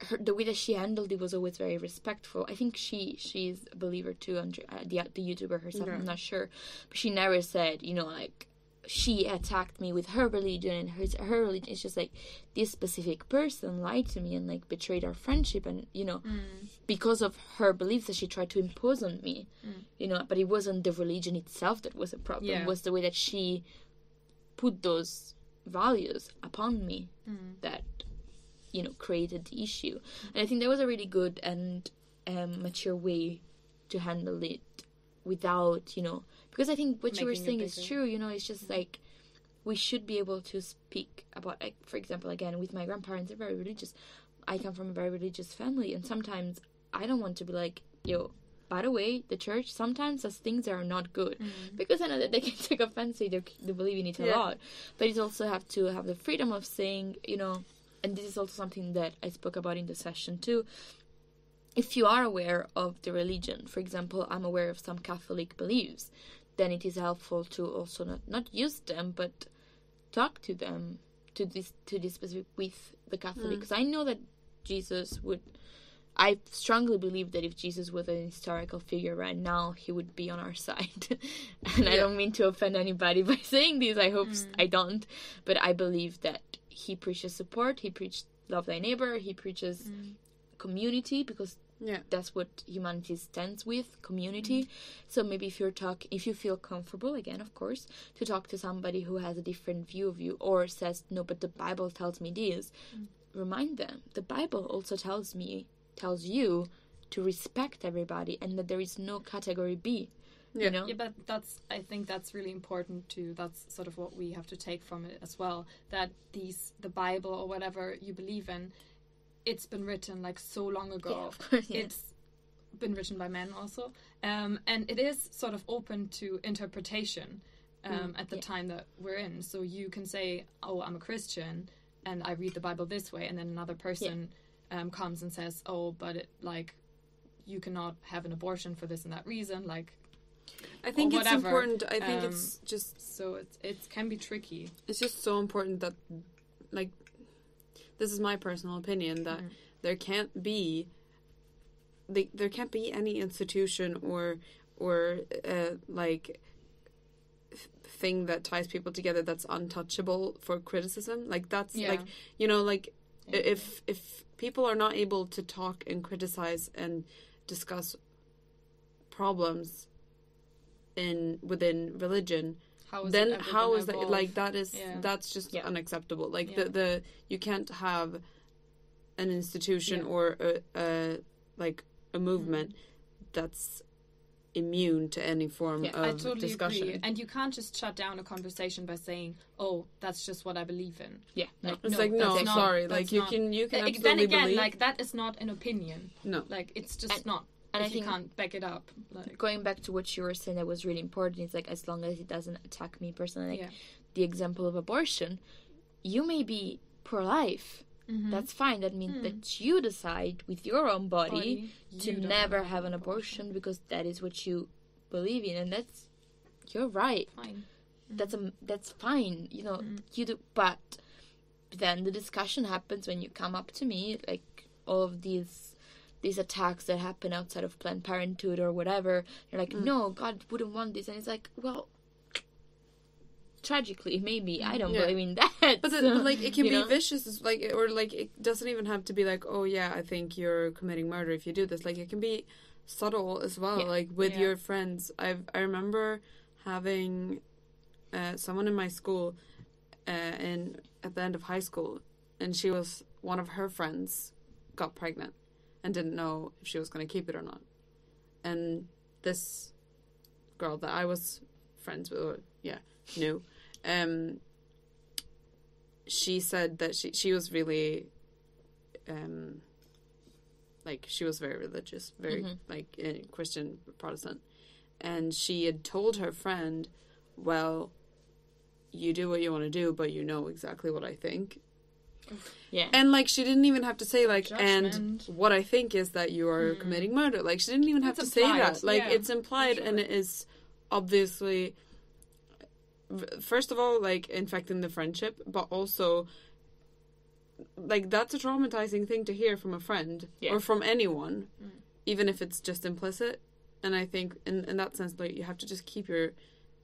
[SPEAKER 2] her, the way that she handled it was always very respectful. I think she she's a believer too, and uh, the the YouTuber herself. I'm not sure, but she never said, you know, like she attacked me with her religion and her her religion. It's just like this specific person lied to me and like betrayed our friendship, and you know, mm. because of her beliefs that she tried to impose on me, mm. you know. But it wasn't the religion itself that was a problem.
[SPEAKER 1] Yeah.
[SPEAKER 2] It was the way that she put those values upon me mm. that you know created the issue. And i think that was a really good and um, mature way to handle it without you know because i think what you were saying is true you know it's just like we should be able to speak about like for example again with my grandparents they're very religious. I come from a very religious family and sometimes i don't want to be like yo by the way the church sometimes does things that are not good. Because i know that they can take offense they they believe in it a
[SPEAKER 3] Yeah.
[SPEAKER 2] lot. But you also have to have the freedom of saying you know and this is also something that I spoke about in the session too. If you are aware of the religion, for example, I'm aware of some Catholic beliefs, then it is helpful to also not, not use them, but talk to them to this to this specific with the Catholic. Mm. Because I know that Jesus would. I strongly believe that if Jesus was an historical figure right now, he would be on our side. and I don't mean to offend anybody by saying this. I hope mm. I don't. But I believe that he preaches support. He preached love thy neighbor. He preaches mm. community because
[SPEAKER 3] Yeah.
[SPEAKER 2] that's what humanity stands with community mm. so maybe if you're talk if you feel comfortable again of course to talk to somebody who has a different view of you or says no but the bible tells me this mm. remind them the bible also tells me tells you to respect everybody and that there is no category b
[SPEAKER 3] Yeah.
[SPEAKER 2] you know
[SPEAKER 1] Yeah, but that's I think that's really important too. That's sort of what we have to take from it as well. That these the Bible or whatever you believe in, it's been written like so long ago.
[SPEAKER 2] Yeah, of course, yeah.
[SPEAKER 1] It's been written by men also, um, and it is sort of open to interpretation um, at the
[SPEAKER 2] Mm, yeah.
[SPEAKER 1] time that we're in. So you can say, "Oh, I'm a Christian, and I read the Bible this way," and then another person um, comes and says, "Oh, but it like." You cannot have an abortion for this and that reason. Like,
[SPEAKER 3] I think it's important. I think
[SPEAKER 1] Um,
[SPEAKER 3] it's just
[SPEAKER 1] So it it can be tricky.
[SPEAKER 3] it's just so important that like this is my personal opinion that there can't be the, there can't be any institution or or uh, like thing that ties people together that's untouchable for criticism like that's
[SPEAKER 1] Yeah.
[SPEAKER 3] like you know like
[SPEAKER 2] Yeah.
[SPEAKER 3] if if people are not able to talk and criticize and discuss problems in within religion
[SPEAKER 1] How
[SPEAKER 3] then
[SPEAKER 1] how is ever
[SPEAKER 3] how
[SPEAKER 1] gonna
[SPEAKER 3] is that like that is
[SPEAKER 1] Yeah.
[SPEAKER 3] that's just
[SPEAKER 2] Yeah.
[SPEAKER 3] unacceptable like
[SPEAKER 1] Yeah.
[SPEAKER 3] the the you can't have an institution or a, a like a movement mm-hmm. that's immune to any form of
[SPEAKER 1] I totally
[SPEAKER 3] discussion
[SPEAKER 1] agree. And you can't just shut down a conversation by saying, "Oh, that's just what I believe in."
[SPEAKER 2] yeah no.
[SPEAKER 1] Like,
[SPEAKER 3] it's
[SPEAKER 1] no,
[SPEAKER 3] like no
[SPEAKER 1] not-
[SPEAKER 3] sorry like you
[SPEAKER 1] not-
[SPEAKER 3] can you can absolutely
[SPEAKER 1] then again,
[SPEAKER 3] believe
[SPEAKER 1] like that is not an opinion.
[SPEAKER 3] no
[SPEAKER 1] Like it's just
[SPEAKER 2] And-
[SPEAKER 1] not.
[SPEAKER 2] And
[SPEAKER 1] if
[SPEAKER 2] I
[SPEAKER 1] you
[SPEAKER 2] think-
[SPEAKER 1] can't back it up. Like
[SPEAKER 2] going back to what you were saying that was really important It's like as long as it doesn't attack me personally like
[SPEAKER 1] yeah,
[SPEAKER 2] the example of abortion you may be pro-life
[SPEAKER 1] Mhm.
[SPEAKER 2] that's fine that means
[SPEAKER 1] Mm.
[SPEAKER 2] that you decide with your own body,
[SPEAKER 1] Body,
[SPEAKER 2] to never have an abortion because that is what you believe in and that's you're right
[SPEAKER 1] Fine.
[SPEAKER 2] that's a that's fine you know
[SPEAKER 1] Mhm.
[SPEAKER 2] you do but then the discussion happens when you come up to me like all of these these attacks that happen outside of planned parenthood or whatever you're like
[SPEAKER 3] Mm.
[SPEAKER 2] no god wouldn't want this and it's like well tragically maybe i don't
[SPEAKER 3] Yeah.
[SPEAKER 2] believe in that
[SPEAKER 3] but, then,
[SPEAKER 2] so,
[SPEAKER 3] but like it can be
[SPEAKER 2] know?
[SPEAKER 3] vicious it's like or like it doesn't even have to be like oh yeah i think you're committing murder if you do this like it can be subtle as well
[SPEAKER 2] Yeah.
[SPEAKER 3] like with
[SPEAKER 1] Yeah.
[SPEAKER 3] your friends i've i remember having uh, someone in my school uh, in at the end of high school and she was one of her friends got pregnant and didn't know if she was going to keep it or not and this girl that i was friends with or yeah knew um she said that she she was really um like she was very religious, very
[SPEAKER 2] Mhm.
[SPEAKER 3] like uh, Christian Protestant, and she had told her friend, "Well, you do what you want to do, but you know exactly what I think."
[SPEAKER 2] Yeah.
[SPEAKER 3] And like she didn't even have to say like, and what I think is that you are
[SPEAKER 1] Mm.
[SPEAKER 3] committing murder. Like she didn't even have
[SPEAKER 1] It's
[SPEAKER 3] to say that. Like
[SPEAKER 1] yeah,
[SPEAKER 3] it's implied,
[SPEAKER 1] for
[SPEAKER 3] and it is obviously first of all like infecting the friendship, but also like that's a traumatizing thing to hear from a friend
[SPEAKER 2] Yeah.
[SPEAKER 3] or from anyone,
[SPEAKER 1] Mm.
[SPEAKER 3] even if it's just implicit. And I think in in that sense, like you have to just keep your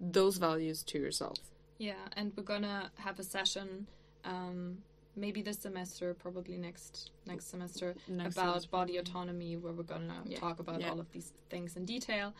[SPEAKER 3] those values to yourself.
[SPEAKER 1] Yeah, and we're gonna have a session, um, maybe this semester, probably next next semester,
[SPEAKER 3] Next
[SPEAKER 1] about
[SPEAKER 3] semester,
[SPEAKER 1] body autonomy, where we're gonna
[SPEAKER 2] Yeah.
[SPEAKER 1] talk about
[SPEAKER 3] Yeah.
[SPEAKER 1] all of these things in detail.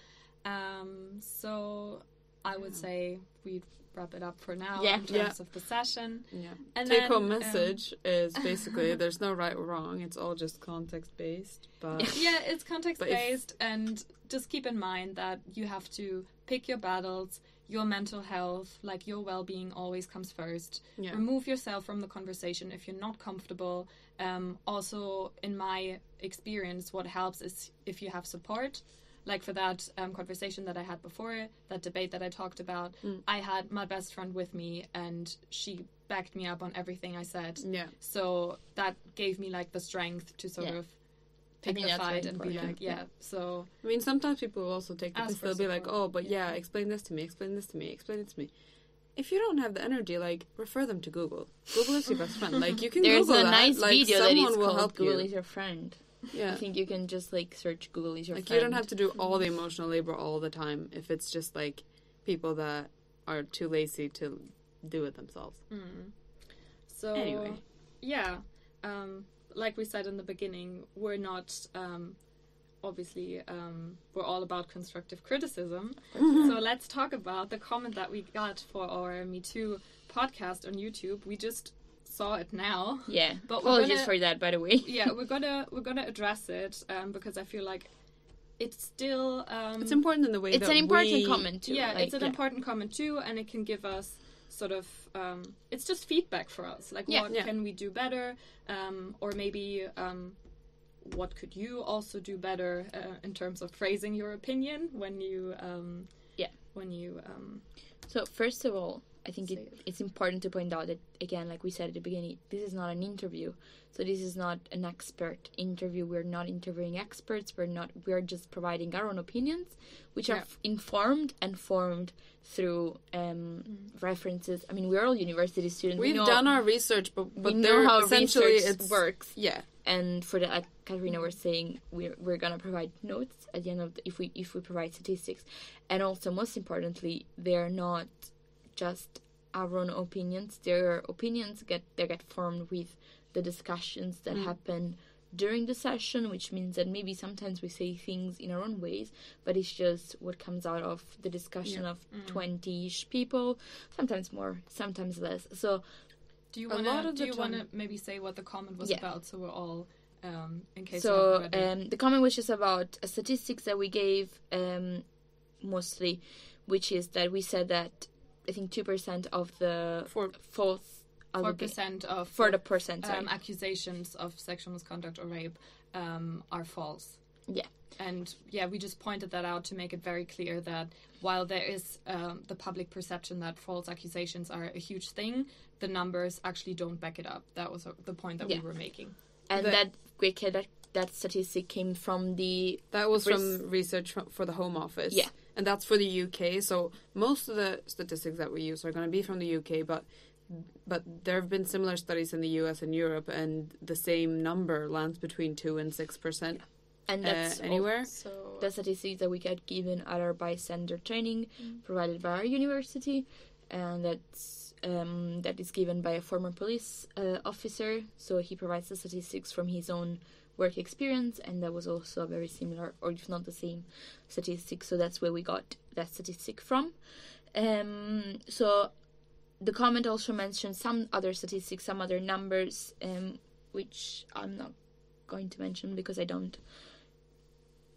[SPEAKER 1] Um, so I would
[SPEAKER 3] Yeah.
[SPEAKER 1] say we wrap it up for now
[SPEAKER 2] Yeah.
[SPEAKER 1] in terms
[SPEAKER 3] Yeah.
[SPEAKER 1] of the session.
[SPEAKER 3] Yeah.
[SPEAKER 1] And
[SPEAKER 3] Take
[SPEAKER 1] then,
[SPEAKER 3] home
[SPEAKER 1] um,
[SPEAKER 3] message is basically there's no right or wrong. It's all just context based. But
[SPEAKER 1] yeah, it's context
[SPEAKER 3] But if-
[SPEAKER 1] based, and just keep in mind that you have to pick your battles. Your mental health, like your well being, always comes first.
[SPEAKER 3] yeah,
[SPEAKER 1] Remove yourself from the conversation if you're not comfortable. Um, also, in my experience, what helps is if you have support. Like for that um, conversation that I had before, that debate that I talked about,
[SPEAKER 3] Mm.
[SPEAKER 1] I had my best friend with me, and she backed me up on everything I said.
[SPEAKER 3] yeah,
[SPEAKER 1] So that gave me like the strength to sort
[SPEAKER 2] Yeah.
[SPEAKER 1] of pick
[SPEAKER 2] that's
[SPEAKER 1] fight and be like, yeah. So
[SPEAKER 3] I mean, sometimes people will also take the piss. They'll be like, "Oh, but yeah.
[SPEAKER 1] Yeah.
[SPEAKER 3] explain this to me. Explain this to me. Explain it to me." If you don't have the energy, like refer them to Google. Google is your best friend. Like you can
[SPEAKER 2] There's
[SPEAKER 3] Google
[SPEAKER 2] a
[SPEAKER 3] that.
[SPEAKER 2] nice
[SPEAKER 3] like,
[SPEAKER 2] video that
[SPEAKER 3] someone
[SPEAKER 2] is
[SPEAKER 3] will
[SPEAKER 2] called
[SPEAKER 3] help
[SPEAKER 2] Google
[SPEAKER 3] you.
[SPEAKER 2] is your friend.
[SPEAKER 3] Yeah,
[SPEAKER 2] I think you can just like search Google is your
[SPEAKER 3] like
[SPEAKER 2] friend.
[SPEAKER 3] you don't have to do all the emotional labor all the time if it's just like people that are too lazy to do it themselves.
[SPEAKER 1] Mm. So
[SPEAKER 3] Anyway.
[SPEAKER 1] yeah, um, like we said in the beginning, we're not um, obviously um, we're all about constructive criticism. so let's talk about the comment that we got for our Me Too podcast on YouTube. We just saw it now.
[SPEAKER 2] Yeah.
[SPEAKER 1] But we're
[SPEAKER 2] Apologies
[SPEAKER 1] gonna-
[SPEAKER 2] for that, by the way.
[SPEAKER 1] yeah, we're gonna we're gonna address it um, because I feel like it's still um,
[SPEAKER 3] It's important in the way
[SPEAKER 2] It's
[SPEAKER 3] that
[SPEAKER 2] an important
[SPEAKER 3] we-
[SPEAKER 2] comment too.
[SPEAKER 1] yeah,
[SPEAKER 2] like,
[SPEAKER 1] it's an
[SPEAKER 2] yeah.
[SPEAKER 1] important comment too, and it can give us sort of um, it's just feedback for us. Like,
[SPEAKER 2] Yeah.
[SPEAKER 1] what
[SPEAKER 3] Yeah.
[SPEAKER 1] can we do better, um, or maybe um, what could you also do better uh, in terms of phrasing your opinion when you um,
[SPEAKER 2] Yeah.
[SPEAKER 1] when you um,
[SPEAKER 2] So first of all, I think it,
[SPEAKER 1] it.
[SPEAKER 2] it's important to point out that again, like we said at the beginning, this is not an interview. So this is not an expert interview. We're not interviewing experts. We're not. We're just providing our own opinions, which
[SPEAKER 3] Yeah.
[SPEAKER 2] are f- informed and formed through um, references. I mean, we're all university students.
[SPEAKER 3] We've
[SPEAKER 2] we know,
[SPEAKER 3] done our research, but
[SPEAKER 2] we
[SPEAKER 3] but
[SPEAKER 2] know
[SPEAKER 3] they're
[SPEAKER 2] how
[SPEAKER 3] essentially
[SPEAKER 2] research works.
[SPEAKER 3] Yeah,
[SPEAKER 2] and for the like Katerina was saying, we're we're gonna provide notes at the end of the, if we if we provide statistics, and also most importantly, they're not just our own opinions. Their opinions get they get formed with the discussions that
[SPEAKER 3] Mm.
[SPEAKER 2] happen during the session, which means that maybe sometimes we say things in our own ways, but it's just what comes out of the discussion of
[SPEAKER 1] Mm.
[SPEAKER 2] twenty-ish people, sometimes more, sometimes less. So
[SPEAKER 1] do you want to do you want to maybe say what the comment was
[SPEAKER 2] Yeah.
[SPEAKER 1] about so we're all um, in case
[SPEAKER 2] so
[SPEAKER 1] you haven't read it.
[SPEAKER 2] um, the comment was just about statistics that we gave um, mostly which is that we said that i think 2% of the
[SPEAKER 3] for
[SPEAKER 2] false
[SPEAKER 1] four percent of
[SPEAKER 2] for the percent
[SPEAKER 1] um, accusations of sexual misconduct or rape um, are false.
[SPEAKER 2] Yeah.
[SPEAKER 1] And yeah, we just pointed that out to make it very clear that while there is um, the public perception that false accusations are a huge thing, the numbers actually don't back it up. That was the point that
[SPEAKER 2] Yeah.
[SPEAKER 1] we were making.
[SPEAKER 2] and
[SPEAKER 3] the-
[SPEAKER 2] that okay, that that statistic came from the
[SPEAKER 3] that was from research for the Home Office.
[SPEAKER 2] Yeah.
[SPEAKER 3] and that's for the UK. So most of the statistics that we use are going to be from the UK, but but there have been similar studies in the US and Europe, and the same number lands between two and six percent
[SPEAKER 2] and
[SPEAKER 3] uh,
[SPEAKER 2] that's
[SPEAKER 3] anywhere.
[SPEAKER 1] So
[SPEAKER 2] the statistics that we get given at our bystander training provided by our university and that's um, that is given by a former police uh, officer so he provides the statistics from his own work experience and that was also a very similar or if not the same statistic so that's where we got that statistic from um, so the comment also mentioned some other statistics some other numbers um, which i'm not going to mention because i don't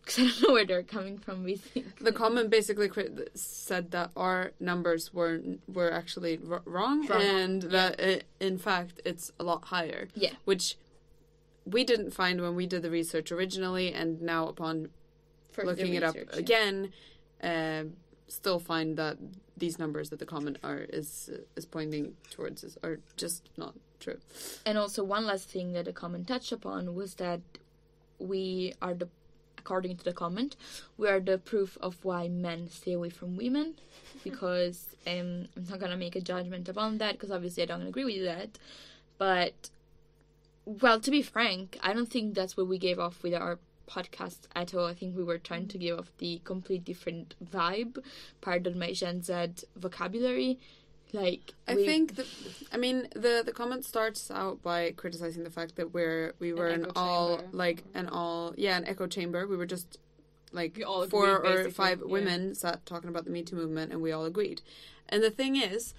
[SPEAKER 2] because I don't know where they're coming from. We think
[SPEAKER 3] The comment basically said that our numbers were were actually r- wrong,
[SPEAKER 2] Wrong.
[SPEAKER 3] and that i in fact it's a lot higher.
[SPEAKER 2] Yeah.
[SPEAKER 3] which we didn't find when we did the research originally, and now upon
[SPEAKER 2] Further
[SPEAKER 3] looking it up
[SPEAKER 2] yeah.
[SPEAKER 3] again, uh, still find that these numbers that the comment are is is pointing towards is, are just not true.
[SPEAKER 2] And also, one last thing that the comment touched upon was that we are the, according to the comment, we are the proof of why men stay away from women. Because um, I'm not gonna make a judgment upon that, because obviously I don't agree with that. But, well, to be frank, I don't think that's what we gave off with our podcast at all. I think we were trying to give off the complete different vibe, pardon my Gen Z vocabulary. Like,
[SPEAKER 3] I
[SPEAKER 2] we-
[SPEAKER 3] think that I mean the the comment starts out by criticizing the fact that we're we were an,
[SPEAKER 1] echo
[SPEAKER 3] all
[SPEAKER 1] chamber.
[SPEAKER 3] like an all yeah an echo chamber. We were just like
[SPEAKER 1] We all
[SPEAKER 3] four
[SPEAKER 1] agreed,
[SPEAKER 3] or five
[SPEAKER 1] yeah.
[SPEAKER 3] women sat talking about the Me Too movement, and we all agreed. And the thing is,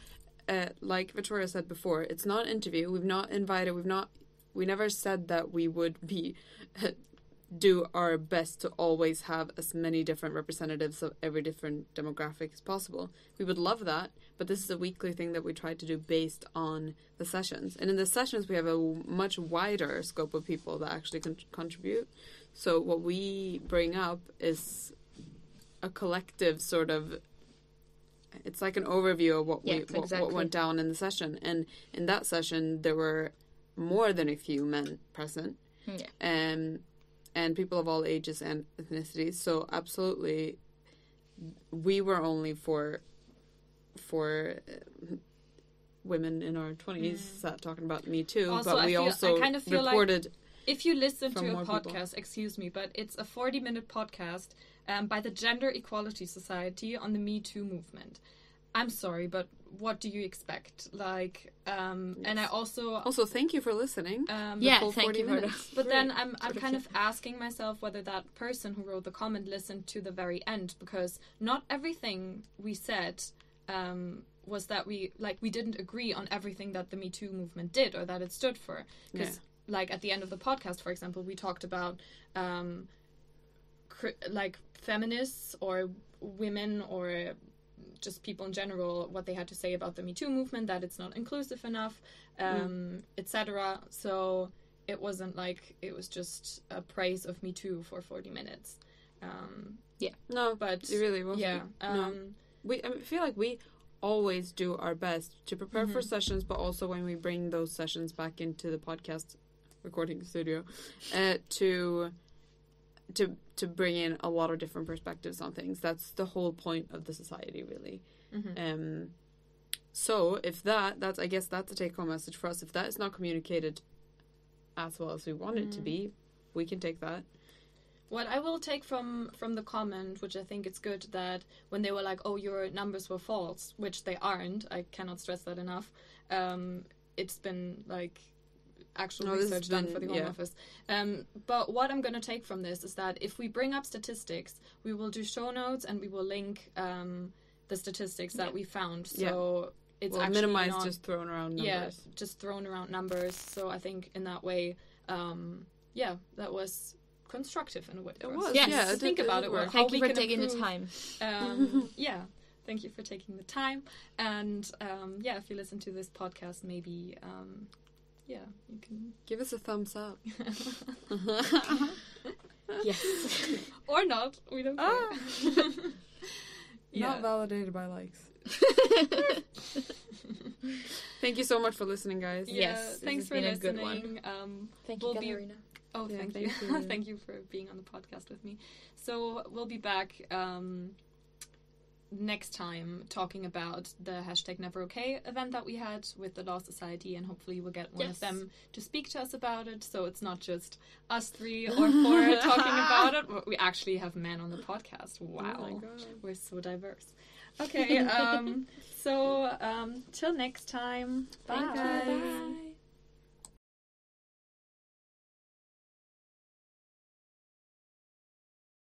[SPEAKER 3] uh, like Victoria said before, it's not an interview. We've not invited. We've not. We never said that we would be. do our best to always have as many different representatives of every different demographic as possible. We would love that, but this is a weekly thing that we try to do based on the sessions. And in the sessions, we have a much wider scope of people that actually con- contribute. So what we bring up is a collective sort of. It's like an overview of what we
[SPEAKER 2] Yes,
[SPEAKER 3] what, what went down in the session, and in that session there were more than a few men present,
[SPEAKER 2] Yeah.
[SPEAKER 3] um, and people of all ages and ethnicities. So absolutely, we were only for for uh, women in our twenties sat talking about Me Too,
[SPEAKER 1] Mm. Also,
[SPEAKER 3] but
[SPEAKER 1] I
[SPEAKER 3] we
[SPEAKER 1] feel- I
[SPEAKER 3] also
[SPEAKER 1] kind of feel like-
[SPEAKER 3] reported.
[SPEAKER 1] If you listen to a
[SPEAKER 3] more people.
[SPEAKER 1] podcast, excuse me, but it's a 40 minute podcast um, by the Gender Equality Society on the Me Too movement. I'm sorry, but what do you expect? Like, um, and I also.
[SPEAKER 3] Also, thank you for listening.
[SPEAKER 1] Um,
[SPEAKER 2] Yeah,
[SPEAKER 3] full
[SPEAKER 2] thank
[SPEAKER 3] 40
[SPEAKER 2] you
[SPEAKER 3] minutes.
[SPEAKER 1] But then I'm I'm kind of asking myself whether that person who wrote the comment listened to the very end because not everything we said um, was that we like we didn't agree on everything that the Me Too movement did or that it stood for. Because like at the end of the podcast, for example, we talked about um, cri- like feminists or women or just people in general what they had to say about the Me Too movement that it's not inclusive enough, um, etc. So it wasn't like it was just a praise of Me Too for forty minutes. Um, yeah,
[SPEAKER 3] No,
[SPEAKER 1] but
[SPEAKER 3] it really wasn't.
[SPEAKER 1] yeah,
[SPEAKER 3] no.
[SPEAKER 1] um,
[SPEAKER 3] we I feel like we always do our best to prepare for
[SPEAKER 1] Mhm.
[SPEAKER 3] sessions, but also when we bring those sessions back into the podcast recording studio, uh, to to to bring in a lot of different perspectives on things. That's the whole point of the society, really.
[SPEAKER 1] mhm.
[SPEAKER 3] Um, so if that that's I guess that's a take home message for us. If that is not communicated as well as we want it to
[SPEAKER 1] Mhm.
[SPEAKER 3] be, we can take that.
[SPEAKER 1] What I will take from from the comment, which I think it's good that when they were like, "Oh, your numbers were false," which they aren't. I cannot stress that enough. Um, it's been like actual
[SPEAKER 3] No,
[SPEAKER 1] research done
[SPEAKER 3] been-
[SPEAKER 1] for the Home
[SPEAKER 3] yeah.
[SPEAKER 1] Office. Um, but what I'm going to take from this is that if we bring up statistics, we will do show notes and we will link um, the statistics that
[SPEAKER 2] Yeah.
[SPEAKER 1] we found. So it's
[SPEAKER 3] We'll
[SPEAKER 1] actually
[SPEAKER 3] minimize
[SPEAKER 1] not,
[SPEAKER 3] just throwing around numbers.
[SPEAKER 1] yeah, just thrown around numbers. So I think in that way, um, yeah, that was constructive in a way.
[SPEAKER 3] It
[SPEAKER 1] for us.
[SPEAKER 3] was,
[SPEAKER 2] Yes.
[SPEAKER 3] yeah.
[SPEAKER 1] To
[SPEAKER 3] it
[SPEAKER 1] think
[SPEAKER 3] did-
[SPEAKER 1] about it.
[SPEAKER 3] work.
[SPEAKER 2] Thank
[SPEAKER 1] we
[SPEAKER 2] you for
[SPEAKER 1] can
[SPEAKER 2] taking the time.
[SPEAKER 1] Um, yeah, thank you for taking the time. And um, yeah, if you listen to this podcast, maybe um, yeah, you can
[SPEAKER 3] Give us a thumbs up.
[SPEAKER 2] Yes.
[SPEAKER 1] or not. We don't care.
[SPEAKER 3] Ah.
[SPEAKER 1] yeah.
[SPEAKER 3] Not validated by likes. Thank you so much for listening, guys.
[SPEAKER 1] yeah,
[SPEAKER 2] Yes,
[SPEAKER 1] thanks for
[SPEAKER 2] been a good one.
[SPEAKER 1] listening. Um,
[SPEAKER 2] Thank
[SPEAKER 1] We'll
[SPEAKER 2] you,
[SPEAKER 1] be- Oh,
[SPEAKER 3] Yeah,
[SPEAKER 1] thank,
[SPEAKER 3] thank
[SPEAKER 1] you.
[SPEAKER 3] you.
[SPEAKER 1] thank you for being on the podcast with me. So we'll be back um, next time talking about the hashtag Never Okay event that we had with the Law Society, and hopefully we'll get one
[SPEAKER 2] Yes.
[SPEAKER 1] of them to speak to us about it. So it's not just us three or four talking about it. but We actually have men on the podcast. Wow,
[SPEAKER 3] Oh my God.
[SPEAKER 1] we're so diverse. Okay, um, so um, till next time.
[SPEAKER 3] Thank you.
[SPEAKER 1] Bye.
[SPEAKER 3] Bye.